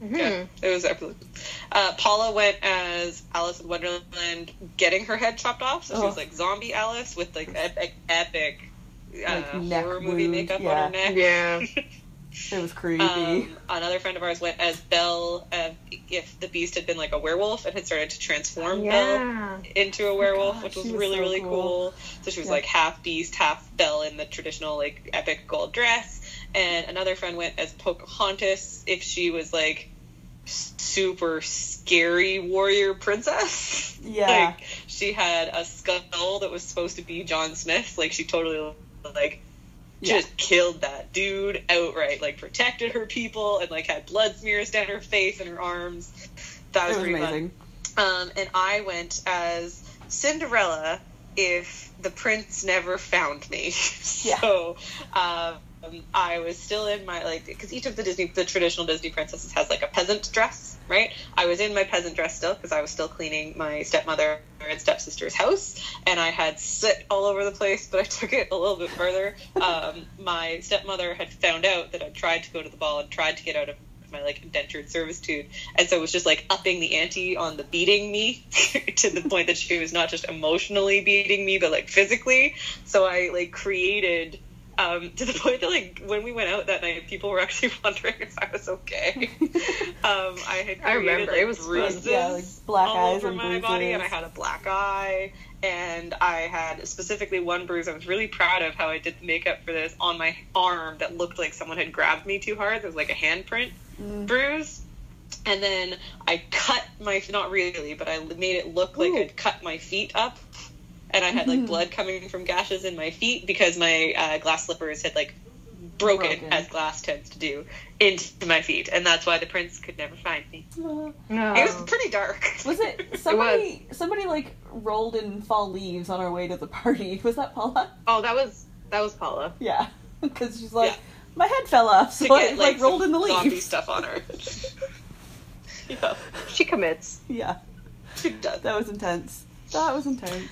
Yeah, it was epic. Uh, Paula went as Alice in Wonderland, getting her head chopped off. So she was Oh. like zombie Alice with like epic, epic uh, Like, neck horror movie wound, makeup yeah. on her neck. Yeah. it was creepy Um, another friend of ours went as Belle. Uh, if the beast had been like a werewolf and had started to transform Belle into a werewolf, God, which was was really so really cool. cool. So she was Yeah. like half beast, half Belle in the traditional like epic gold dress. And another friend went as Pocahontas if she was like super scary warrior princess. Yeah. like she had a skull that was supposed to be John Smith. Like she totally like Yeah. just killed that dude outright. Like protected her people and like had blood smears down her face and her arms. That was, was amazing. Um, and I went as Cinderella if the prince never found me. Yeah. so um, I was still in my like because each of the Disney the traditional Disney princesses has like a peasant dress, right? I was in my peasant dress still because I was still cleaning my stepmother and stepsister's house, and I had soot all over the place. But I took it a little bit further. Um, my stepmother had found out that I tried to go to the ball and tried to get out of my like indentured servitude, and so it was just like upping the ante on the beating me to the point that she was not just emotionally beating me, but like physically. So I like created um, to the point that like when we went out that night, people were actually wondering if I was okay. um, I had created, I remember. like, It was bruises Yeah, like black all eyes over and my body, and I had a black eye, and I had specifically one bruise. I was really proud of how I did the makeup for this on my arm that looked like someone had grabbed me too hard. There was like a handprint Mm. bruise. And then I cut my not really, but I made it look like Ooh. I'd cut my feet up, and I had like Mhm. blood coming from gashes in my feet because my uh, glass slippers had like broken, Broken. as glass tends to do into my feet, and that's why the prince could never find me. No. It was pretty dark. Was it somebody? Somebody like rolled in fall leaves on our way to the party. Was that Paula? Oh, that was that was Paula. Yeah, because she's like, Yeah. my head fell off, to so I get like, rolled in some the zombie leaves. stuff on her. yeah, She commits. Yeah, she does. that was intense. That was intense.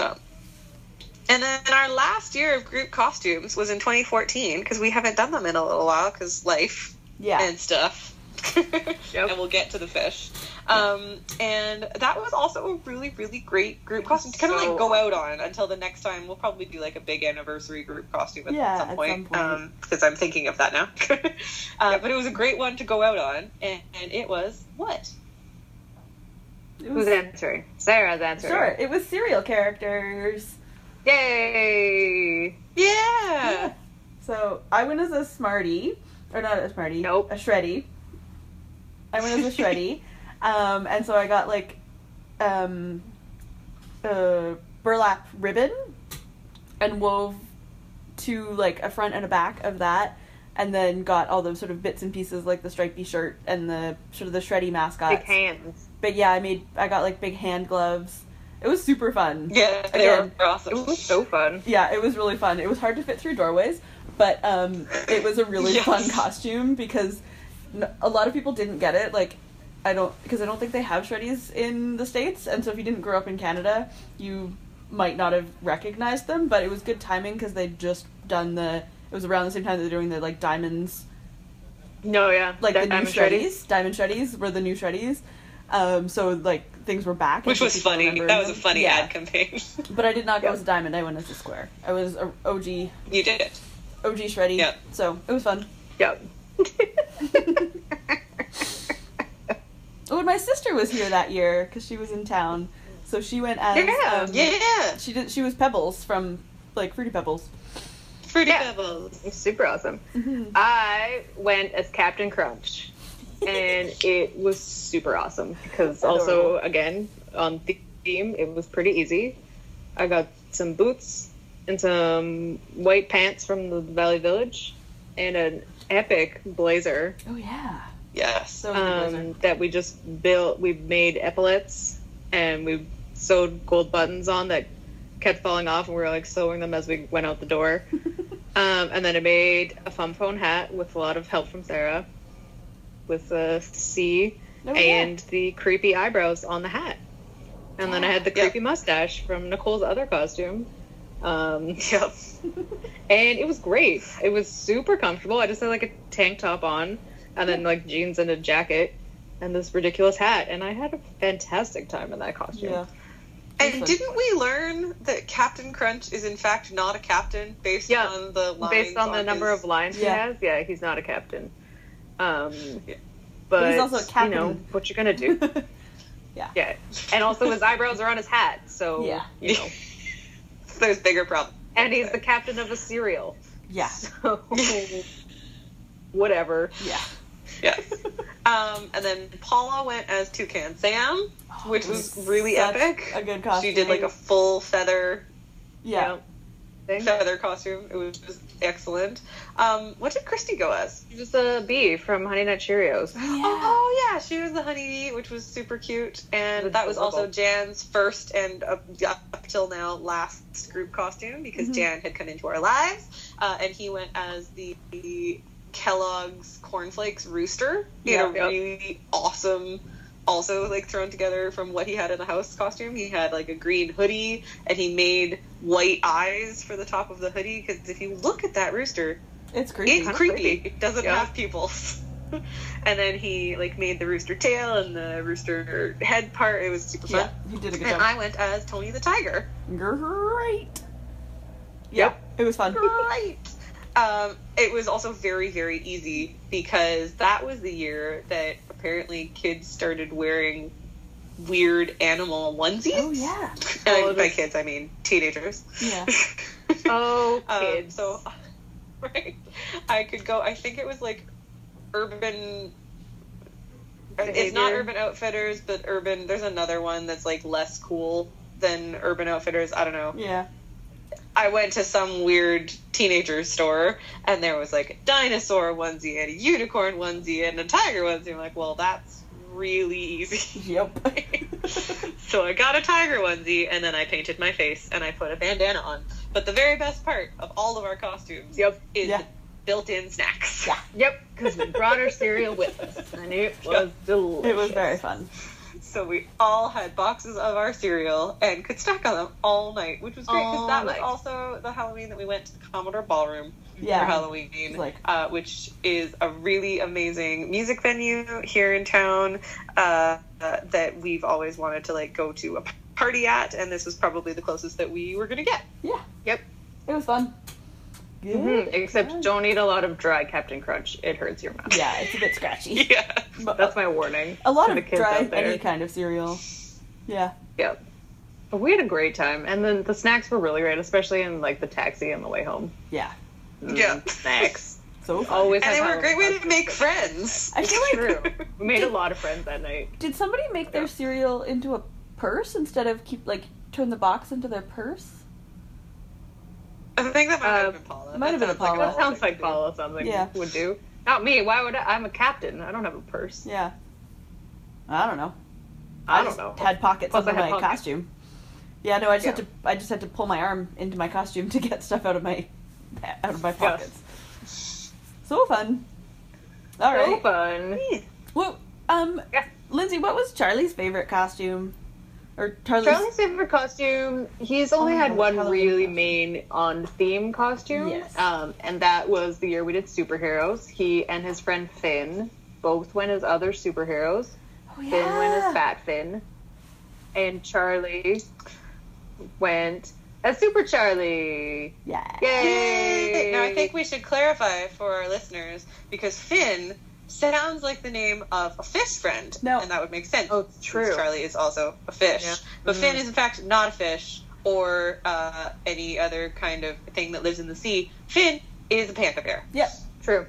Um, and then our last year of group costumes was in 2014 because we haven't done them in a little while because life Yeah, and stuff. And we'll get to the fish. Um, and that was also a really, really great group costume to kind of So like go out on until the next time. We'll probably do like a big anniversary group costume at Yeah, some point. point. Um, because I'm thinking of that now. uh, But it was a great one to go out on. And, and it was what? It Who's answering? Sarah's answering. sure. It was cereal characters. Yay! Yeah. So I went as a Smarty, or not a Smarty. Nope. A Shreddy. I went as a Shreddy, um, and so I got like um, a burlap ribbon and wove to like a front and a back of that, and then got all those sort of bits and pieces like the stripy shirt and the sort of the Shreddy mascot. Big hands. But yeah, I made I got like big hand gloves. It was super fun. Yeah, they Again, were awesome. It was so fun. Yeah, it was really fun. It was hard to fit through doorways, but um, it was a really Yes. fun costume because a lot of people didn't get it. Like, I don't because I don't think they have shreddies in the states, and so if you didn't grow up in Canada, you might not have recognized them. But it was good timing because they'd just done the. It was around the same time they're doing the like diamonds, No, yeah. like the new Diamond shreddies. Diamond shreddies were the new shreddies. Um, so like things were back, Which was funny. remembered That was a funny Yeah. ad campaign. But I did not go Yeah. as a diamond. I went as a square. I was a OG you did it. OG Shreddy. Yeah. So it was fun. Yep. Oh, and my sister was here that year because she was in town. So she went as Yeah, um, Yeah. She did. She was Pebbles from like Fruity Pebbles. Fruity Yeah. Pebbles. Super awesome. Mhm. I went as Captain Crunch, and it was super awesome because also again on theme it was pretty easy. I got some boots and some white pants from the Value Village, and an epic blazer Oh yeah. Yes. So was the blazer. um, that we just built. We made epaulets and we sewed gold buttons on that kept falling off, and we were like sewing them as we went out the door. Um, and then I made a fun phone hat with a lot of help from Sarah, with a C Oh, yeah. and the creepy eyebrows on the hat. And then I had the Yeah. creepy mustache from Nicole's other costume. Um, Yep. and it was great. It was super comfortable. I just had like a tank top on, and then like jeans and a jacket, and this ridiculous hat. And I had a fantastic time in that costume. yeah. And Fun. didn't we learn that Captain Crunch is in fact not a captain based Yeah. on the lines Based on the number of lines Yeah. he has, yeah, he's not a captain. Um, but, he's also a You know what you're gonna do? yeah, Yeah. and also his eyebrows are on his hat, so Yeah. you know. There's bigger problems. And he's the captain of a cereal, yeah. so whatever. Yeah. Yes. um, and then Paula went as Toucan Sam, which It was really epic. A good costume. She did like a full feather. yeah. Feather costume. It was just excellent. Um, what did Christy go as? She was a bee from Honey Nut Cheerios. Oh yeah, she was the honeybee, which was super cute, and that was also Jan's first and up, up till now last group costume because Mhm. Jan had come into our lives, uh, and he went as the, Kellogg's cornflakes rooster in Yeah. a Yep. really awesome. Also, like thrown together from what he had in the house costume, he had like a green hoodie, and he made white eyes for the top of the hoodie. Because if you look at that rooster, It's creepy. it's creepy. creepy. It doesn't Yeah. have pupils. and then he like made the rooster tail and the rooster head part. It was super fun. Yeah, he did a good And job. I went as Tony the Tiger. Great. Yeah, Yep. it was fun. Great. Um, it was also very very easy because that was the year that apparently kids started wearing weird animal onesies. Oh yeah. And Oh, by this- kids I mean teenagers. Yeah. Oh, Um, kids. so, right, I could go. I think it was like urban. It's not Urban Outfitters, but Urban. There's another one that's like less cool than Urban Outfitters. I don't know. Yeah. I went to some weird teenager store, and there was like a dinosaur onesie and a unicorn onesie and a tiger onesie. I'm like, well, that's really easy. Yep. So I got a tiger onesie, and then I painted my face and I put a bandana on. But the very best part of all of our costumes Yep. is Yeah. the built-in snacks. Yeah. Yep, because we brought our cereal with us, and it was delicious. it was very fun. So we all had boxes of our cereal and could snack on them all night, which was great because that was also the Halloween that we went to the Commodore Ballroom for Halloween, like- uh, which is a really amazing music venue here in town uh, uh, that we've always wanted to like go to a party at, and this was probably the closest that we were going to get. Yeah. Yep. It was fun. Good. Mhm, Except fun. don't eat a lot of dry Captain Crunch. It hurts your mouth. Yeah, it's a bit scratchy. Yeah. But That's my warning. a lot to the of kids dry any kind of cereal. Yeah. Yep. But we had a great time, and then the snacks were really great, especially in like the taxi on the way home. Yeah. Mm, Yeah. snacks. So fun. Always. And they were a great way to make friends. I feel like True. We made a lot of friends that night. did somebody make their Yeah. cereal into a purse instead of keep like turn the box into their purse? I think that might Uh, have been Paula. it might have been sounds like Paula. That sounds like. Paula something Yeah. would do. Not me. Why would I? I'm a captain. I don't have a purse. Yeah. I don't know. I just don't know. Had pockets Plus under my pockets. costume. Yeah, no, I just had to. I just had to pull my arm into my costume to get stuff out of my out of my pockets. So fun. All So right. fun. Well, um, Yeah. Lindsay, what was Charlie's favorite costume? Or Charlie's? Charlie's favorite costume. He's only Oh, had one Halloween really costume. main on theme costume. Yes. Um, and that was the year we did superheroes. He and his friend Finn both went as other superheroes. oh, yeah. Finn went as Fat Finn, and Charlie went as Super Charlie. Yeah. Yay! Now I think we should clarify for our listeners because Finn sounds like the name of a fish friend. No. And that would make sense. Oh, it's true. Charlie is also a fish. Yeah. But Mhm. Finn is in fact not a fish or uh, any other kind of thing that lives in the sea. Finn is a panda bear. Yep. True.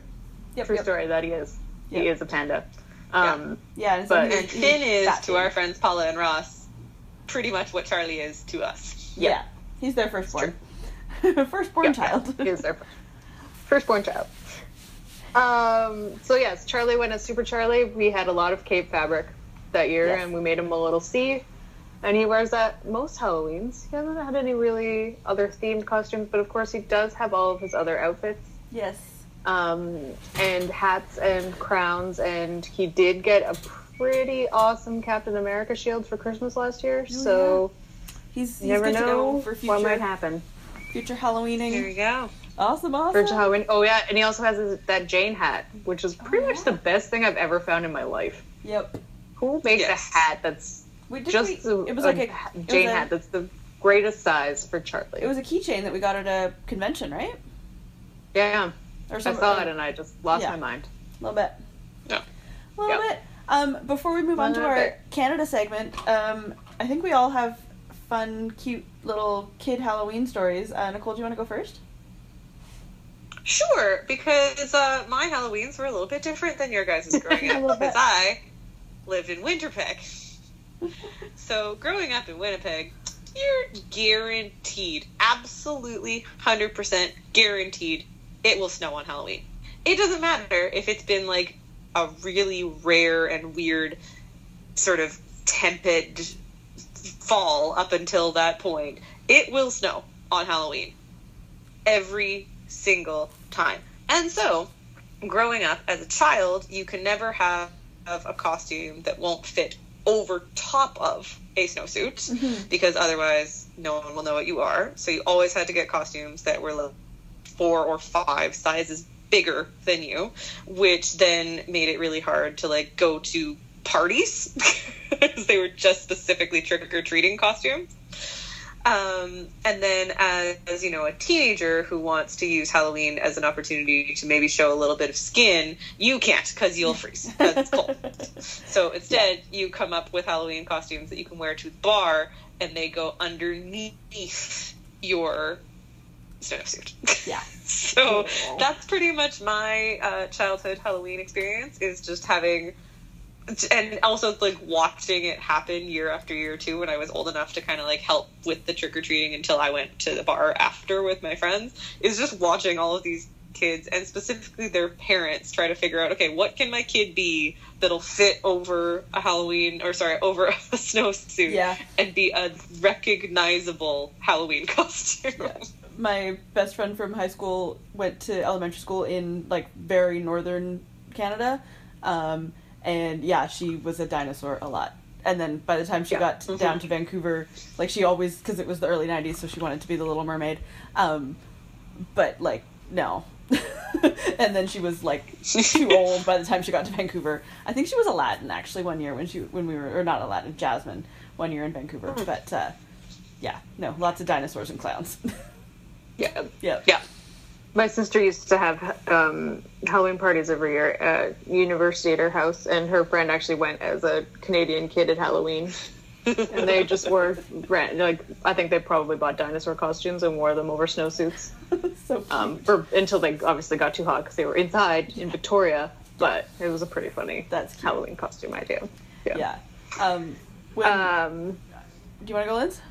Yep. True yep. story that he is. He is a panda. Um, Yeah. And, But- And he- Finn is to our friends Paula and Ross pretty much what Charlie is to us. Yeah. He's their firstborn. firstborn Yeah. child. He is their firstborn child. Um, so yes, Charlie went as Super Charlie. We had a lot of cape fabric that year, Yes. and we made him a little C. And he wears that most Halloweens. He hasn't had any really other themed costumes, but of course he does have all of his other outfits, yes. um, and hats and crowns. And he did get a pretty awesome Captain America shield for Christmas last year. so He's, he's never good to know go for what might happen. future There Halloweening. you go. Awesome, awesome. For Halloween. Oh yeah, and he also has his, that Jane hat, which is pretty Oh, much yeah. the best thing I've ever found in my life. Yep. Who makes Yes. a hat that's We just we, a, it was like a ha- Jane was a- hat that's the greatest size for Charlie? It was a keychain that we got at a convention, right? yeah, Or I some, saw it and I just lost yeah. my mind. A little bit. Yeah. A little Yeah. bit. Um, before we move on to our bit. Canada segment, um, I think we all have fun, cute little kid Halloween stories. Uh, Nicole, do you want to go first? Sure, because uh, my Halloweens were a little bit different than your guys' growing up. Because I lived in Winterpeg. so growing up in Winnipeg, you're guaranteed, absolutely 100% guaranteed, it will snow on Halloween. It doesn't matter if it's been like a really rare and weird sort of tepid fall up until that point. It will snow on Halloween every single time. And so, growing up as a child, you can never have a costume that won't fit over top of a snowsuit Mm-hmm. because otherwise no one will know what you are. So you always had to get costumes that were like four or five sizes bigger than you, which then made it really hard to like go to parties because they were just specifically trick or treating costumes. Um, and then as, as you know a teenager who wants to use Halloween as an opportunity to maybe show a little bit of skin, you can't because you'll freeze it's cold. So instead, you come up with Halloween costumes that you can wear to the bar, and they go underneath your snowsuit. Yeah. so Cool. that's pretty much my uh, childhood Halloween experience. Is just having, and also like watching it happen year after year too. When I was old enough to kind of like help with the trick or treating until I went to the bar after with my friends. Is just watching all of these kids and specifically their parents try to figure out okay what can my kid be that'll fit over a halloween or sorry over a snowsuit Yeah. and be a recognizable halloween costume Yeah. my best friend from high school went to elementary school in like very northern Canada, um, and yeah, she was a dinosaur a lot. And then by the time she Yeah. got Mhm. down to Vancouver, like she always because it was the early '90s, so she wanted to be the Little Mermaid. Um, but like no. and then she was like too old by the time she got to Vancouver. I think she was Aladdin actually one year when she when we were or not Aladdin, Jasmine one year in Vancouver. But uh, yeah, no, lots of dinosaurs and clowns. yeah yeah. yeah My sister used to have um, Halloween parties every year at university at her house, and her friend actually went as a Canadian kid at Halloween. and they just wore like I think they probably bought dinosaur costumes and wore them over snowsuits so cute. um, for until they obviously got too hot because they were inside in Victoria. But it was a pretty funny That's cute. Halloween costume idea. Yeah. Yeah. Um, when, Um, do you want to go, Linz?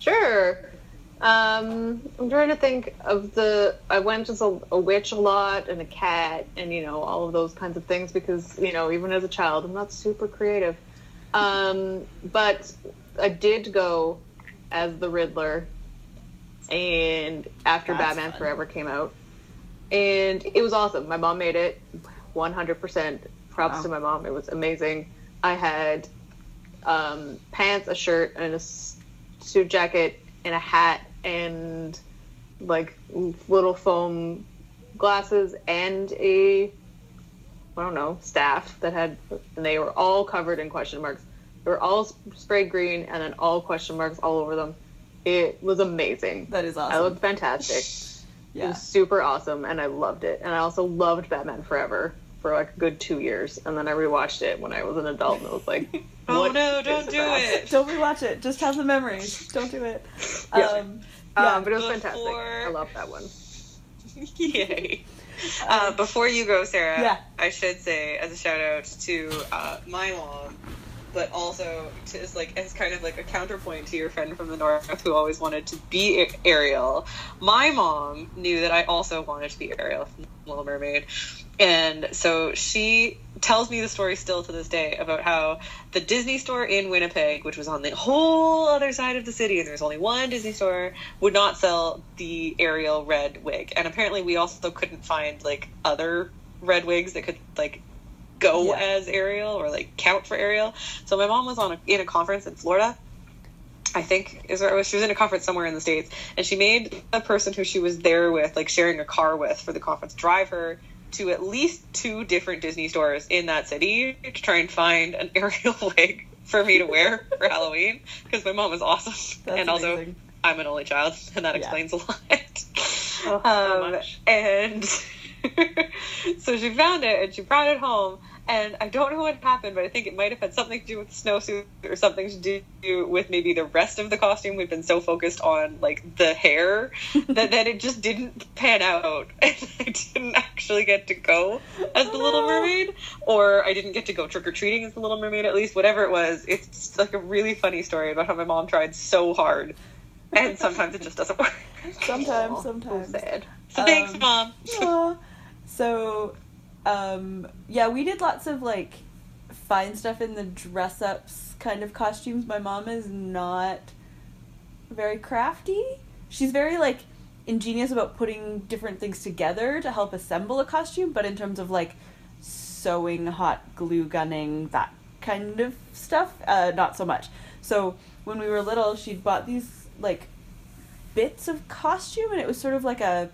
Sure. Um, I'm trying to think of the. I went as a, a witch a lot and a cat and you know all of those kinds of things because you know even as a child I'm not super creative. Um, but I did go as the Riddler, and after That's Batman fun. Forever came out, and it was awesome. My mom made it, 100%. Props Wow. to my mom. It was amazing. I had um, pants, a shirt, and a suit jacket, and a hat, and like little foam glasses, and a I don't know staff that had, and they were all covered in question marks. They were all sp- sprayed green, and then all question marks all over them. It was amazing. That is awesome. I looked fantastic. It was super awesome, and I loved it. And I also loved Batman Forever for like a good two years, and then I rewatched it when I was an adult, and it was like, oh what no don't do that? it Don't rewatch it. Just have the memories. Don't do it. Yeah. Um, yeah. Um, but it was fantastic. I love that one. Yay. Uh, before you go, Sarah, Yeah. I should say as a shout out to uh, my mom, but also to, as like as kind of like a counterpoint to your friend from the north who always wanted to be Ariel. My mom knew that I also wanted to be Ariel from Little Mermaid, and so she tells me the story still to this day about how the Disney store in Winnipeg, which was on the whole other side of the city, and there's only one Disney store, would not sell the Ariel red wig. And apparently, we also couldn't find like other red wigs that could like go Yeah. as Ariel or like count for Ariel. So my mom was on a, in a conference in Florida. I think is where it was. She was in a conference somewhere in the states, and she made the person who she was there with, like sharing a car with for the conference, drive her to at least two different Disney stores in that city to try and find an Ariel wig for me to wear for Halloween because my mom was awesome, That's and also amazing. I'm an only child, and that Yeah. explains a lot. Oh, so Um, much. and so she found it and she brought it home and I don't know what happened, but I think it might have had something to do with the snowsuit or something to do with maybe the rest of the costume. We'd been so focused on like the hair that then it just didn't pan out, and I didn't actually get to go as the Little Mermaid, or I didn't get to go trick or treating as the Little Mermaid. At least, whatever it was, it's like a really funny story about how my mom tried so hard, and sometimes it just doesn't work. Sometimes, sometimes. So sad. So thanks, Um, mom. Aw. so, um, yeah, we did lots of like fine stuff in the dress ups kind of costumes. My mom is not very crafty. She's very like ingenious about putting different things together to help assemble a costume, but in terms of like sewing, hot glue gunning, that kind of stuff, uh, not so much. So when we were little, she'd bought these like bits of costume, and it was sort of like a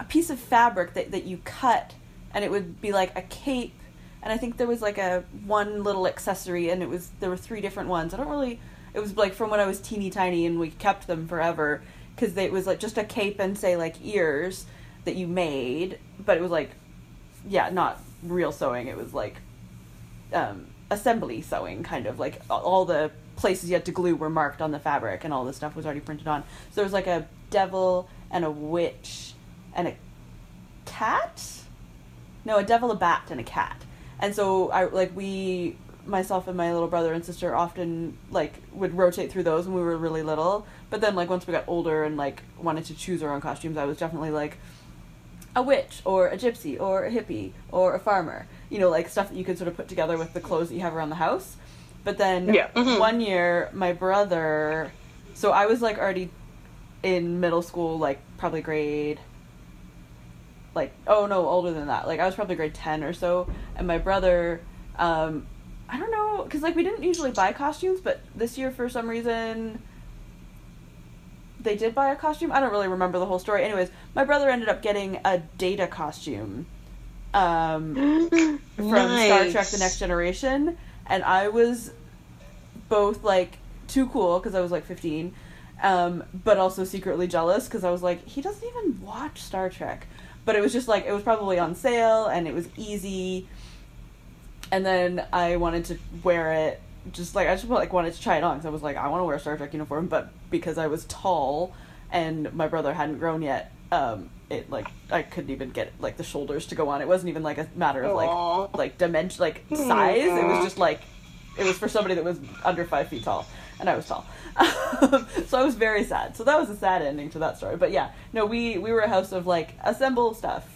a piece of fabric that, that you cut and it would be like a cape. And i think there was like a one little accessory and it was there were three different ones. I don't really it was like from when i was teeny tiny and we kept them forever because it was like just a cape and say like ears that you made but it was like yeah not real sewing. It was like um, assembly sewing kind of like all the places you had to glue were marked on the fabric and all the stuff was already printed on. So there was like a devil and a witch and a cat no a devil a bat and a cat and so i like we myself and my little brother and sister often like would rotate through those when we were really little but then like once we got older and like wanted to choose our own costumes i was definitely like a witch or a gypsy or a hippie or a farmer you know like stuff that you could sort of put together with the clothes that you have around the house but then Yeah. Mhm. one year my brother so i was like already in middle school like probably grade like oh no older than that. Like i was probably grade 10 or so and my brother um i don't know because like we didn't usually buy costumes but this year for some reason they did buy a costume. I don't really remember the whole story. Anyways my brother ended up getting a data costume um from Star Trek: The Next Generation, and I was both like too cool because I was like 15, um, but also secretly jealous because I was like, he doesn't even watch Star Trek. But it was just like it was probably on sale and it was easy, and then I wanted to wear it. Just like I just like wanted to try it on because I was like I want to wear a Star Trek uniform, but because I was tall and my brother hadn't grown yet, um, it like I couldn't even get like the shoulders to go on. It wasn't even like a matter of like Aw. like dimension like size. It was just like it was for somebody that was under five feet tall, and I was tall. Um, so I was very sad. So that was a sad ending to that story. But yeah, no, we we were a house of like assemble stuff.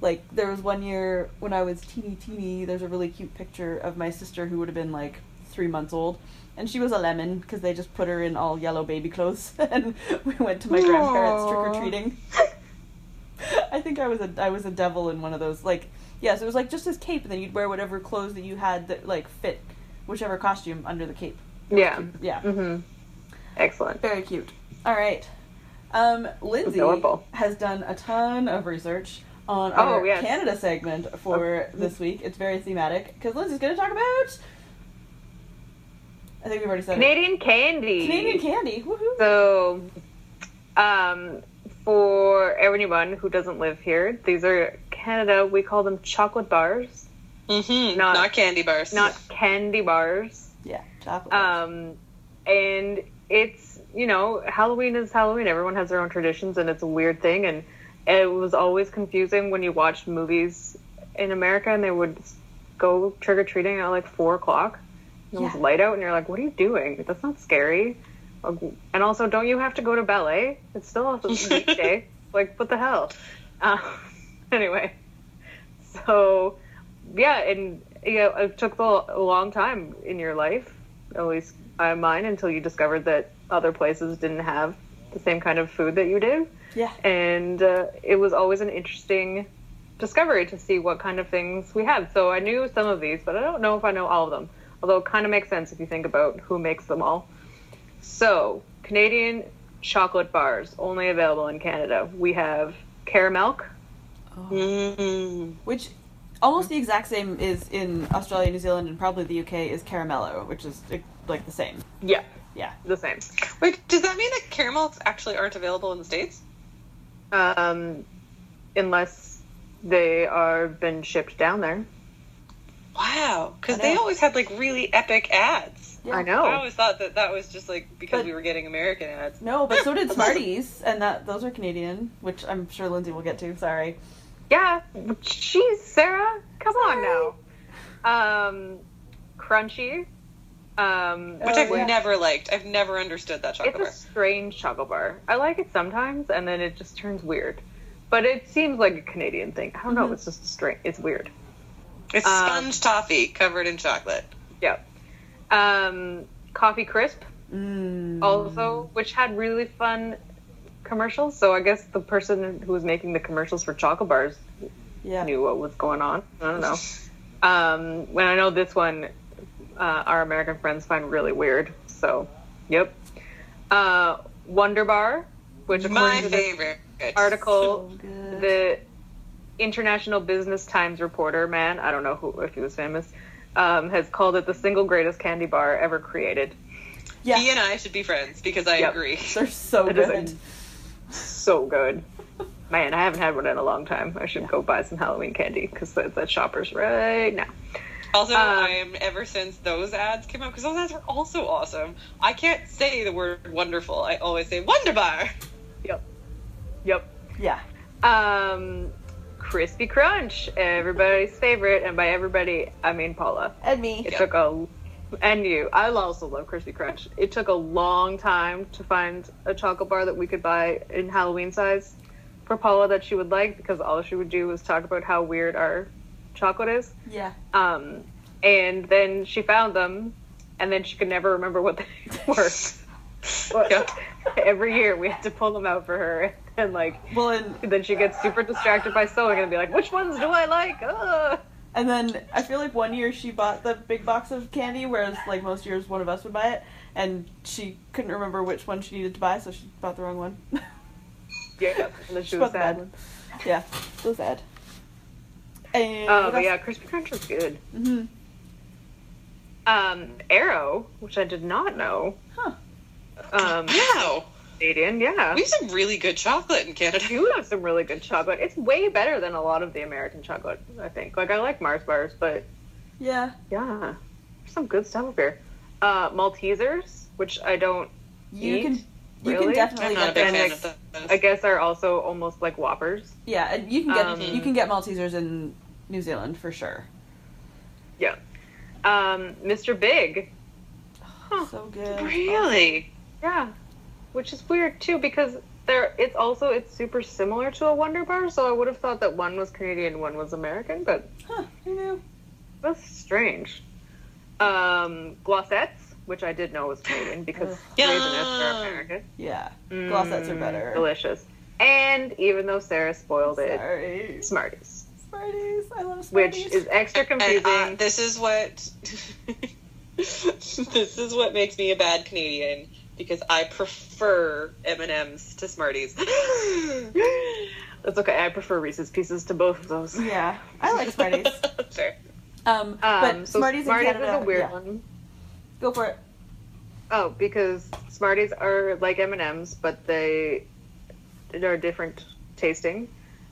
Like there was one year when I was teeny teeny. There's a really cute picture of my sister who would have been like three months old, and she was a lemon because they just put her in all yellow baby clothes, and we went to my grandparents trick or treating. I think I was a I was a devil in one of those like yes it was like just this cape and then you'd wear whatever clothes that you had that like fit whichever costume under the cape. Yeah. Yeah, Mm-hmm. Excellent. very cute. All right, um, Lindsay Adorable. has done a ton of research on Oh, our yes. Canada segment for this week. It's very thematic because Lindsay's going to talk about. I think we've already said Canadian candy. it. Canadian candy. Woohoo! So, um, for everyone who doesn't live here, these are Canada. We call them chocolate bars, Mm-hmm. Not- Not, candy bars. not candy bars. Chocolate. Um, and it's you know Halloween is Halloween. Everyone has their own traditions, and it's a weird thing. And it was always confusing when you watched movies in America, and they would go trick or treating at like four o'clock. And It was light out, and you're like, "What are you doing? That's not scary." And also, don't you have to go to ballet? It's still a weekday. Day. Like, what the hell? Uh, anyway, so yeah, and yeah, it took a long time in your life, at least uh, mine, until you discovered that other places didn't have the same kind of food that you did. yeah. And uh, it was always an interesting discovery to see what kind of things we had. So I knew some of these, but I don't know if I know all of them. Although it kind of makes sense if you think about who makes them all. So, Canadian chocolate bars, only available in Canada. We have Caramilk. Mm. Which almost the exact same is in Australia, New Zealand, and probably the UK is caramello, which is like the same. Yeah, Yeah. the same. Wait, does that mean that caramels actually aren't available in the states? Um, unless they are been shipped down there. Wow, because they always had like really epic ads. Yeah. I know. I always thought that that was just like because But- we were getting American ads. No, but so did Smarties, and that those are Canadian, which I'm sure Lindsay will get to. Sorry. Yeah, jeez, Sarah, come on now. Um, Crunchie. Um, Which Oh, I've yeah. never liked. I've never understood that chocolate it's a strange chocolate bar. I like it sometimes, and then it just turns weird. But it seems like a Canadian thing. I don't know. Mhm. It's just strange. It's weird. It's um, sponge toffee covered in chocolate. Yep. Um, coffee crisp Mm. also, which had really fun commercials. So I guess the person who was making the commercials for chocolate bars yeah. knew what was going on. I don't know. Um, when I know this one, uh, our American friends find really weird. So, yep. Uh, Wonder Bar, which My according to this favorite. article, So the International Business Times reporter, man, I don't know who if he was famous, um, has called it the single greatest candy bar ever created. yeah, He and I should be friends because I Yep. agree. they're so It is good. So good. Man, I haven't had one in a long time. I should go buy some Halloween candy because it's at Shoppers right now. Also, Um, I am ever since those ads came out because those ads are also awesome. I can't say the word wonderful. I always say Wonder Bar. Yep. Yep. Yeah. Um, Crispy Crunch, everybody's favorite, and by everybody I mean Paula. And me. It Yep. took a and you. I also love Crispy Crunch. It took a long time to find a chocolate bar that we could buy in Halloween size for Paula that she would like because all she would do was talk about how weird our chocolate is. Yeah. Um, and then she found them, and then she could never remember what they were. Every year we had to pull them out for her, and like Well, and then she gets super distracted by sewing and be like, "Which ones do I like?" Ugh. And then I feel like one year she bought the big box of candy, whereas like most years one of us would buy it, and she couldn't remember which one she needed to buy, so she bought the wrong one. Yeah, and she was bought the bad sad. one. Yeah, so sad. And Oh, but yeah, Crispy Crunch was good. hmm Um, Aero, which I did not know. Huh. Um, Wow. Canadian, yeah. We have some really good chocolate in Canada. We do have some really good chocolate. It's way better than a lot of the American chocolate, I think. Like, I like Mars bars, but Yeah. yeah, there's some good stuff up here. Uh, Maltesers, which I don't, You Eat? can you Really? can definitely I'm not a get big And, those. fan like, of those. I guess are also almost like Whoppers. Yeah, and you can get Um, you can get Maltesers in New Zealand for sure. Yeah. Um, Mr. Big, Huh. So good. Really? Yeah, which is weird too because there it's also it's super similar to a Wonder Bar. So I would have thought that one was Canadian, one was American, but Huh, who knew? that's strange. Um, Glosettes, which I did know was Canadian because Ugh. Raisinets are American. Yeah. Glosettes are Mm, better. Delicious. And even though Sarah spoiled it, Smarties, Smarties. I love Smarties. which is extra confusing. And, uh, this is what this is what makes me a bad Canadian because I prefer M and M's to Smarties. That's okay. I prefer Reese's Pieces to both of those. Yeah, I like Smarties. Fair. Um, Um, but so Smarties, Smarties Canada, is a weird yeah. one. Go for it. Oh, because Smarties are like M and M's, but they are different tasting.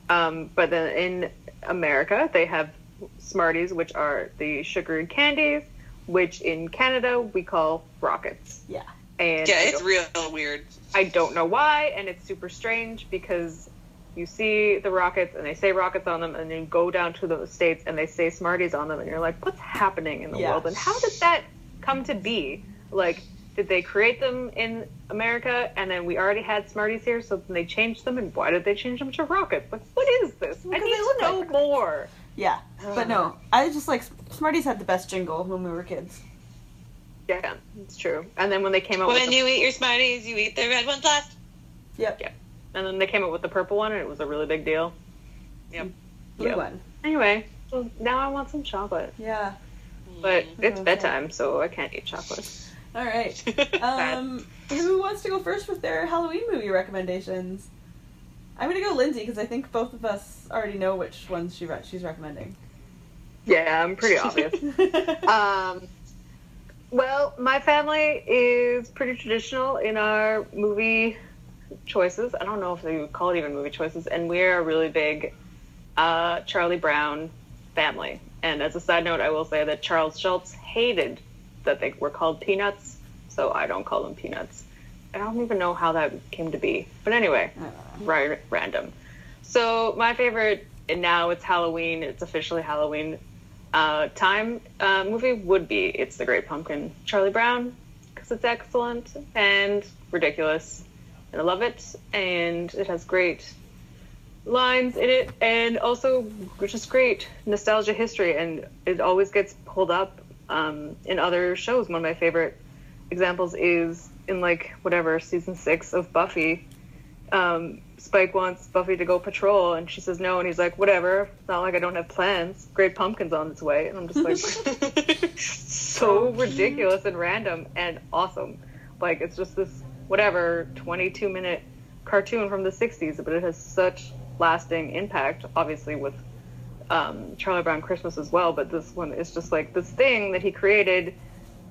Um, but then in America, they have Smarties, which are the sugared candies, which in Canada we call rockets. Yeah. And Yeah, it's real weird. I don't know why, and it's super strange because you see the rockets and they say rockets on them, and then you go down to the states and they say Smarties on them, and you're like, what's happening in the Yeah. world? And how did that come to be? Like, did they create them in America and then we already had Smarties here, so then they changed them, and why did they change them to rockets? Like, what is this? I need they look to know like more. Yeah, but no, I just like Smarties had the best jingle when we were kids. Yeah, it's true. And then when they came out with When the, you eat your Smarties, you eat the red ones last. Yep. Yeah. and then they came out with the purple one, and it was a really big deal. Yep. Blue Yep. one. Anyway, so now I want some chocolate. Yeah. But it's Okay. bedtime, so I can't eat chocolate. All right. Um, who wants to go first with their Halloween movie recommendations? I'm gonna go Lindsay because I think both of us already know which ones she re- she's recommending. Yeah, I'm pretty obvious. um, well, my family is pretty traditional in our movie choices. I don't know if they would call it even movie choices, and we're a really big uh, Charlie Brown family. And as a side note, I will say that Charles Schulz hated that they were called Peanuts, so I don't call them Peanuts. I don't even know how that came to be. But anyway, right, random. So my favorite, and now it's Halloween, it's officially Halloween uh, time uh, movie would be It's the Great Pumpkin. Charlie Brown, because it's excellent and ridiculous. And I love it. And it has great lines in it and also just great nostalgia history. And it always gets pulled up um, in other shows. One of my favorite examples is in like whatever season six of Buffy. Um, Spike wants Buffy to go patrol, and she says no, and he's like, "Whatever. It's not like I don't have plans. Great Pumpkin's on its way." And I'm just like, so ridiculous and random and awesome. Like it's just this whatever 22 minute cartoon from the 60s, but it has such lasting impact. Obviously with um, Charlie Brown Christmas as well, but this one is just like this thing that he created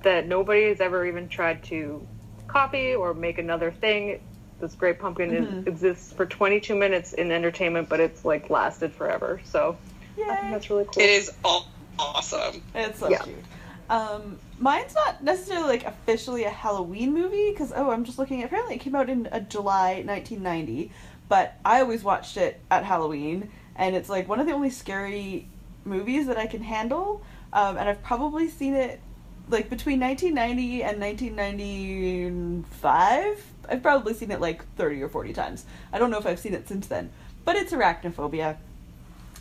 that nobody has ever even tried to copy or make another thing this great pumpkin is, exists for 22 minutes in entertainment, but it's like lasted forever. So I think that's really cool. It is all awesome. It's so Yeah. cute. Um, mine's not necessarily like officially a Halloween movie because oh, I'm just looking. Apparently, it came out in uh, July 1990, but I always watched it at Halloween, and it's like one of the only scary movies that I can handle. Um, and I've probably seen it like between 1990 and 1995. I've probably seen it like 30 or 40 times. I don't know if I've seen it since then, but it's arachnophobia.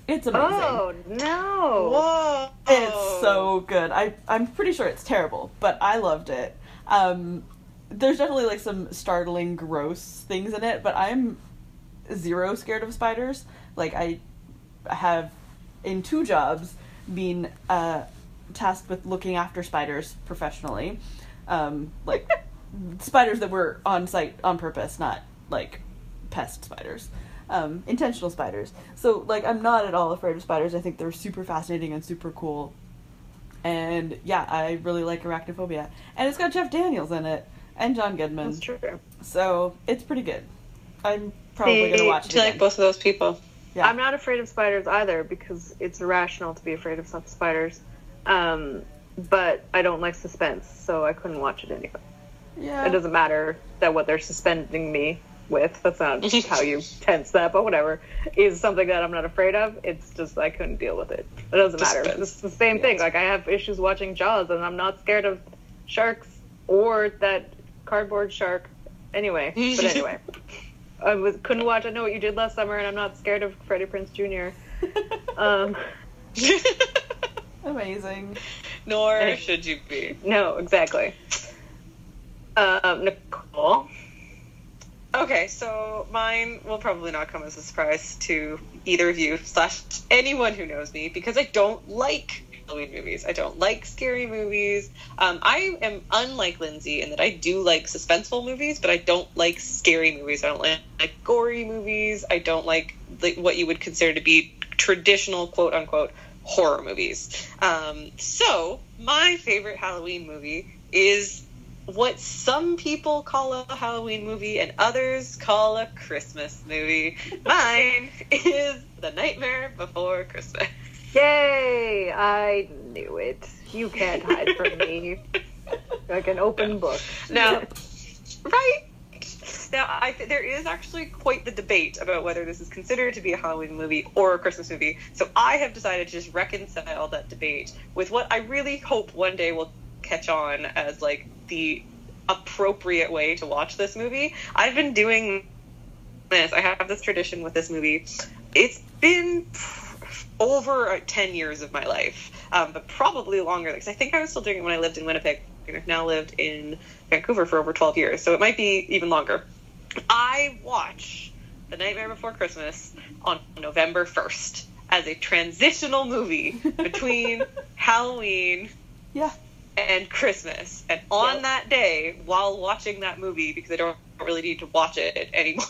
It's amazing. Oh no! Whoa! It's so good. I I'm pretty sure it's terrible, but I loved it. Um, there's definitely like some startling, gross things in it, but I'm zero scared of spiders. Like I have in two jobs been uh, tasked with looking after spiders professionally, um, like spiders that were on site on purpose, not like pest spiders, um, intentional spiders. So like I'm not at all afraid of spiders. I think they're super fascinating and super cool. And yeah, I really like Arachnophobia, and it's got Jeff Daniels in it and John Goodman, That's true. so it's pretty good. I'm probably gonna watch it. I feel like both of those people. Yeah. I'm not afraid of spiders either because it's irrational to be afraid of some spiders. Um, but I don't like suspense, so I couldn't watch it anyway. Yeah. It doesn't matter that what they're suspending me with, that's not how you tense that, but whatever, is something that I'm not afraid of. It's just I couldn't deal with it. It doesn't matter. Suspense. It's the same thing. Like I have issues watching Jaws and I'm not scared of sharks or that cardboard shark. Anyway, but anyway. I was, couldn't watch I Know What You Did Last Summer and I'm not scared of Freddie Prinze Jr. Um, Amazing. Nor should you be. no, exactly. Um, Nicole. Okay, so mine will probably not come as a surprise to either of you slash anyone who knows me because I don't like Halloween movies. I don't like scary movies. Um, I am unlike Lindsay in that I do like suspenseful movies, but I don't like scary movies. I don't like, like gory movies. I don't like, like what you would consider to be traditional quote unquote horror movies. Um, so my favorite Halloween movie is what some people call a Halloween movie and others call a Christmas movie. Mine is The Nightmare Before Christmas. Yay! I knew it. You can't hide from me. Like an open book. Now, right? Now, I th- there is actually quite the debate about whether this is considered to be a Halloween movie or a Christmas movie. So I have decided to just reconcile that debate with what I really hope one day will catch on as like the appropriate way to watch this movie. I've been doing this. I have this tradition with this movie. It's been over uh, 10 years of my life, um, but probably longer because I think I was still doing it when I lived in Winnipeg and I've now lived in Vancouver for over 12 years, so it might be even longer. I watch The Nightmare Before Christmas on November 1st as a transitional movie between Halloween Yeah. And Christmas. And on Yep. that day, while watching that movie, because I don't really need to watch it anymore,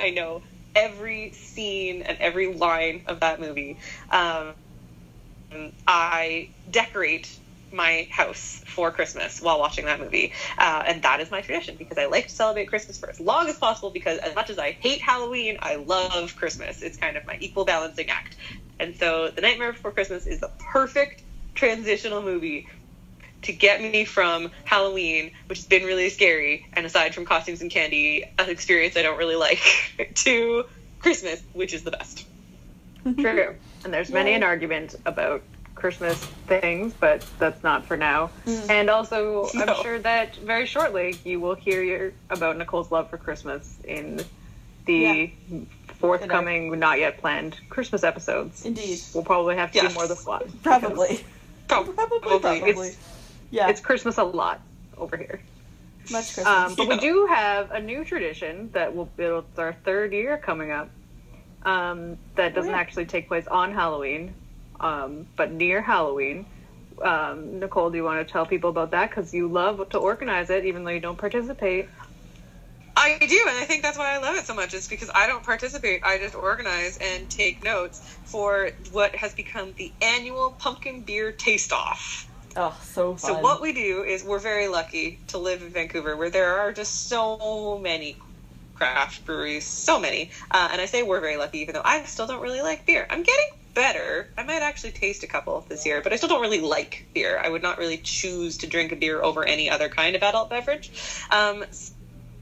I know every scene and every line of that movie. Um, I decorate my house for Christmas while watching that movie. Uh, and that is my tradition because I like to celebrate Christmas for as long as possible because as much as I hate Halloween, I love Christmas. It's kind of my equal balancing act. And so The Nightmare Before Christmas is the perfect transitional movie to get me from Halloween, which has been really scary, and aside from costumes and candy, an experience I don't really like, to Christmas, which is the best. True. And there's many Yay. an argument about Christmas things, but that's not for now. Mm. And also, No. I'm sure that very shortly you will hear your, about Nicole's love for Christmas in the forthcoming, not yet planned Christmas episodes. Indeed. We'll probably have to Yes. do more this lot. Probably. Probably. Probably. Probably. It's- yeah. It's Christmas a lot over here. much Christmas. Um, but we do have a new tradition that will build it's our third year coming up. Um, that doesn't yeah. actually take place on Halloween, um, but near Halloween. Um, Nicole, do you want to tell people about that? Because you love to organize it, even though you don't participate. I do, and I think that's why I love it so much. Is because I don't participate; I just organize and take notes for what has become the annual pumpkin beer taste-off. Oh, so fun. So what we do is we're very lucky to live in Vancouver, where there are just so many craft breweries, so many. Uh, and I say we're very lucky, even though I still don't really like beer. I'm getting better. I might actually taste a couple this year, but I still don't really like beer. I would not really choose to drink a beer over any other kind of adult beverage. Um,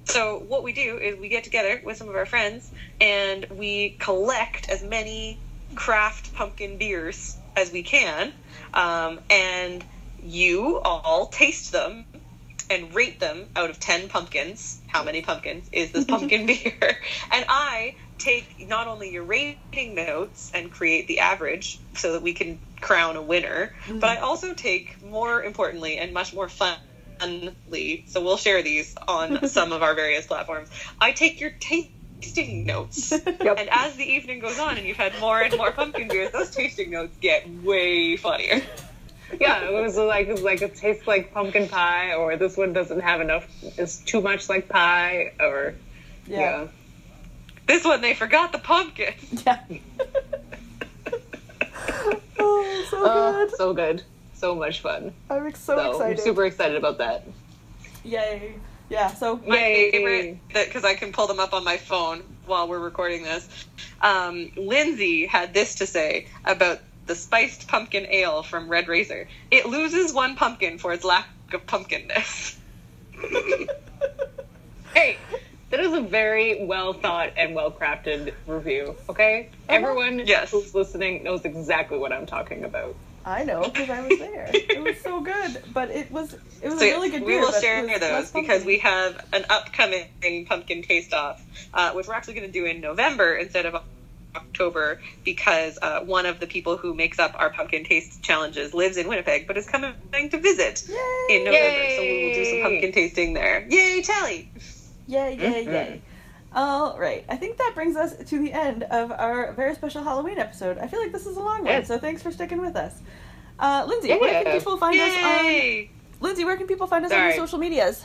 so what we do is we get together with some of our friends and we collect as many craft pumpkin beers as we can, um, and you all taste them and rate them out of 10 pumpkins. How many pumpkins is this pumpkin beer? And I take not only your rating notes and create the average so that we can crown a winner, mm. but I also take, more importantly and much more funly, so we'll share these on some of our various platforms. I take your tasting notes. And as the evening goes on and you've had more and more pumpkin beers, those tasting notes get way funnier. Yeah, it was like it was like it tastes like pumpkin pie, or this one doesn't have enough. It's too much like pie, or yeah. This one, they forgot the pumpkin. Yeah. oh, so Oh, good. so good, so much fun. I'm so, So I'm super excited about that. Yay. Yeah, so My Yay. favorite, because I can pull them up on my phone while we're recording this. Um, Lindsay had this to say about the spiced pumpkin ale from Red Racer. It loses one pumpkin for its lack of pumpkinness. Hey, that is a very well thought and well crafted review. Okay, everyone Yes. who's listening knows exactly what I'm talking about. I know because I was there. it was so good, but it was it was So a really good we beer. will share those because we have an upcoming pumpkin taste off, uh, which we're actually going to do in November instead of October because uh, one of the people who makes up our pumpkin taste challenges lives in Winnipeg but is coming to visit Yay! in November. So we will do some pumpkin tasting there. Yay, Telly! Yay, yay, Mhm. yay. All right. I think that brings us to the end of our very special Halloween episode. I feel like this is a long one, Yes. so thanks for sticking with us. Uh, Lindsay, where can people find us on Yay! Lindsay, where can people find us on your social medias?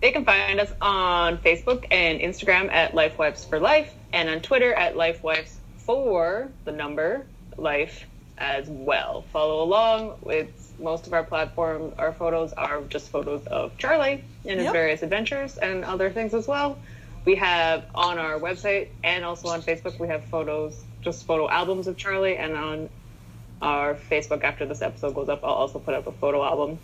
They can find us on Facebook and Instagram at Lifewives for Life, and on Twitter at Lifewives for the number life as well. Follow along with most of our platform. Our photos are just photos of Charlie and his Yep. various adventures and other things as well. We have on our website and also on Facebook, we have photos, just photo albums of Charlie, and on our Facebook after this episode goes up, I'll also put up a photo album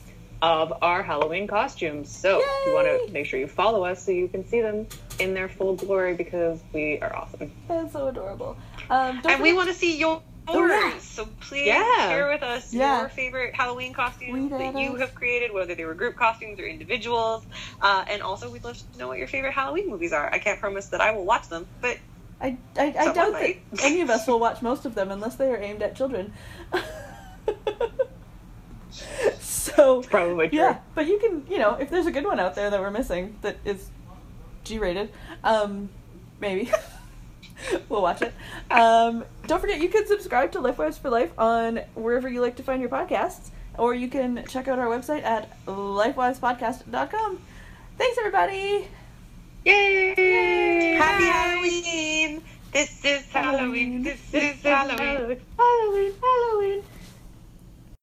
of our Halloween costumes. So you want to make sure you follow us so you can see them in their full glory because we are awesome. That's so adorable. Um, don't And we want to see yours. Oh, yeah. So please Yeah. share with us Yeah. your favorite Halloween costumes Tweet at that you us. have created, whether they were group costumes or individuals. Uh, and also, we'd love to know what your favorite Halloween movies are. I can't promise that I will watch them, but I, I, I Someone doubt might. that any of us will watch most of them unless they are aimed at children. so Probably true. yeah, but you can, you know, if there's a good one out there that we're missing that is G-rated, um, maybe we'll watch it. Um, don't forget, you can subscribe to Lifewives for Life on wherever you like to find your podcasts, or you can check out our website at lifewivespodcast.com. Thanks, everybody. Yay! happy Halloween! This is Halloween. This is Halloween. Halloween, Halloween.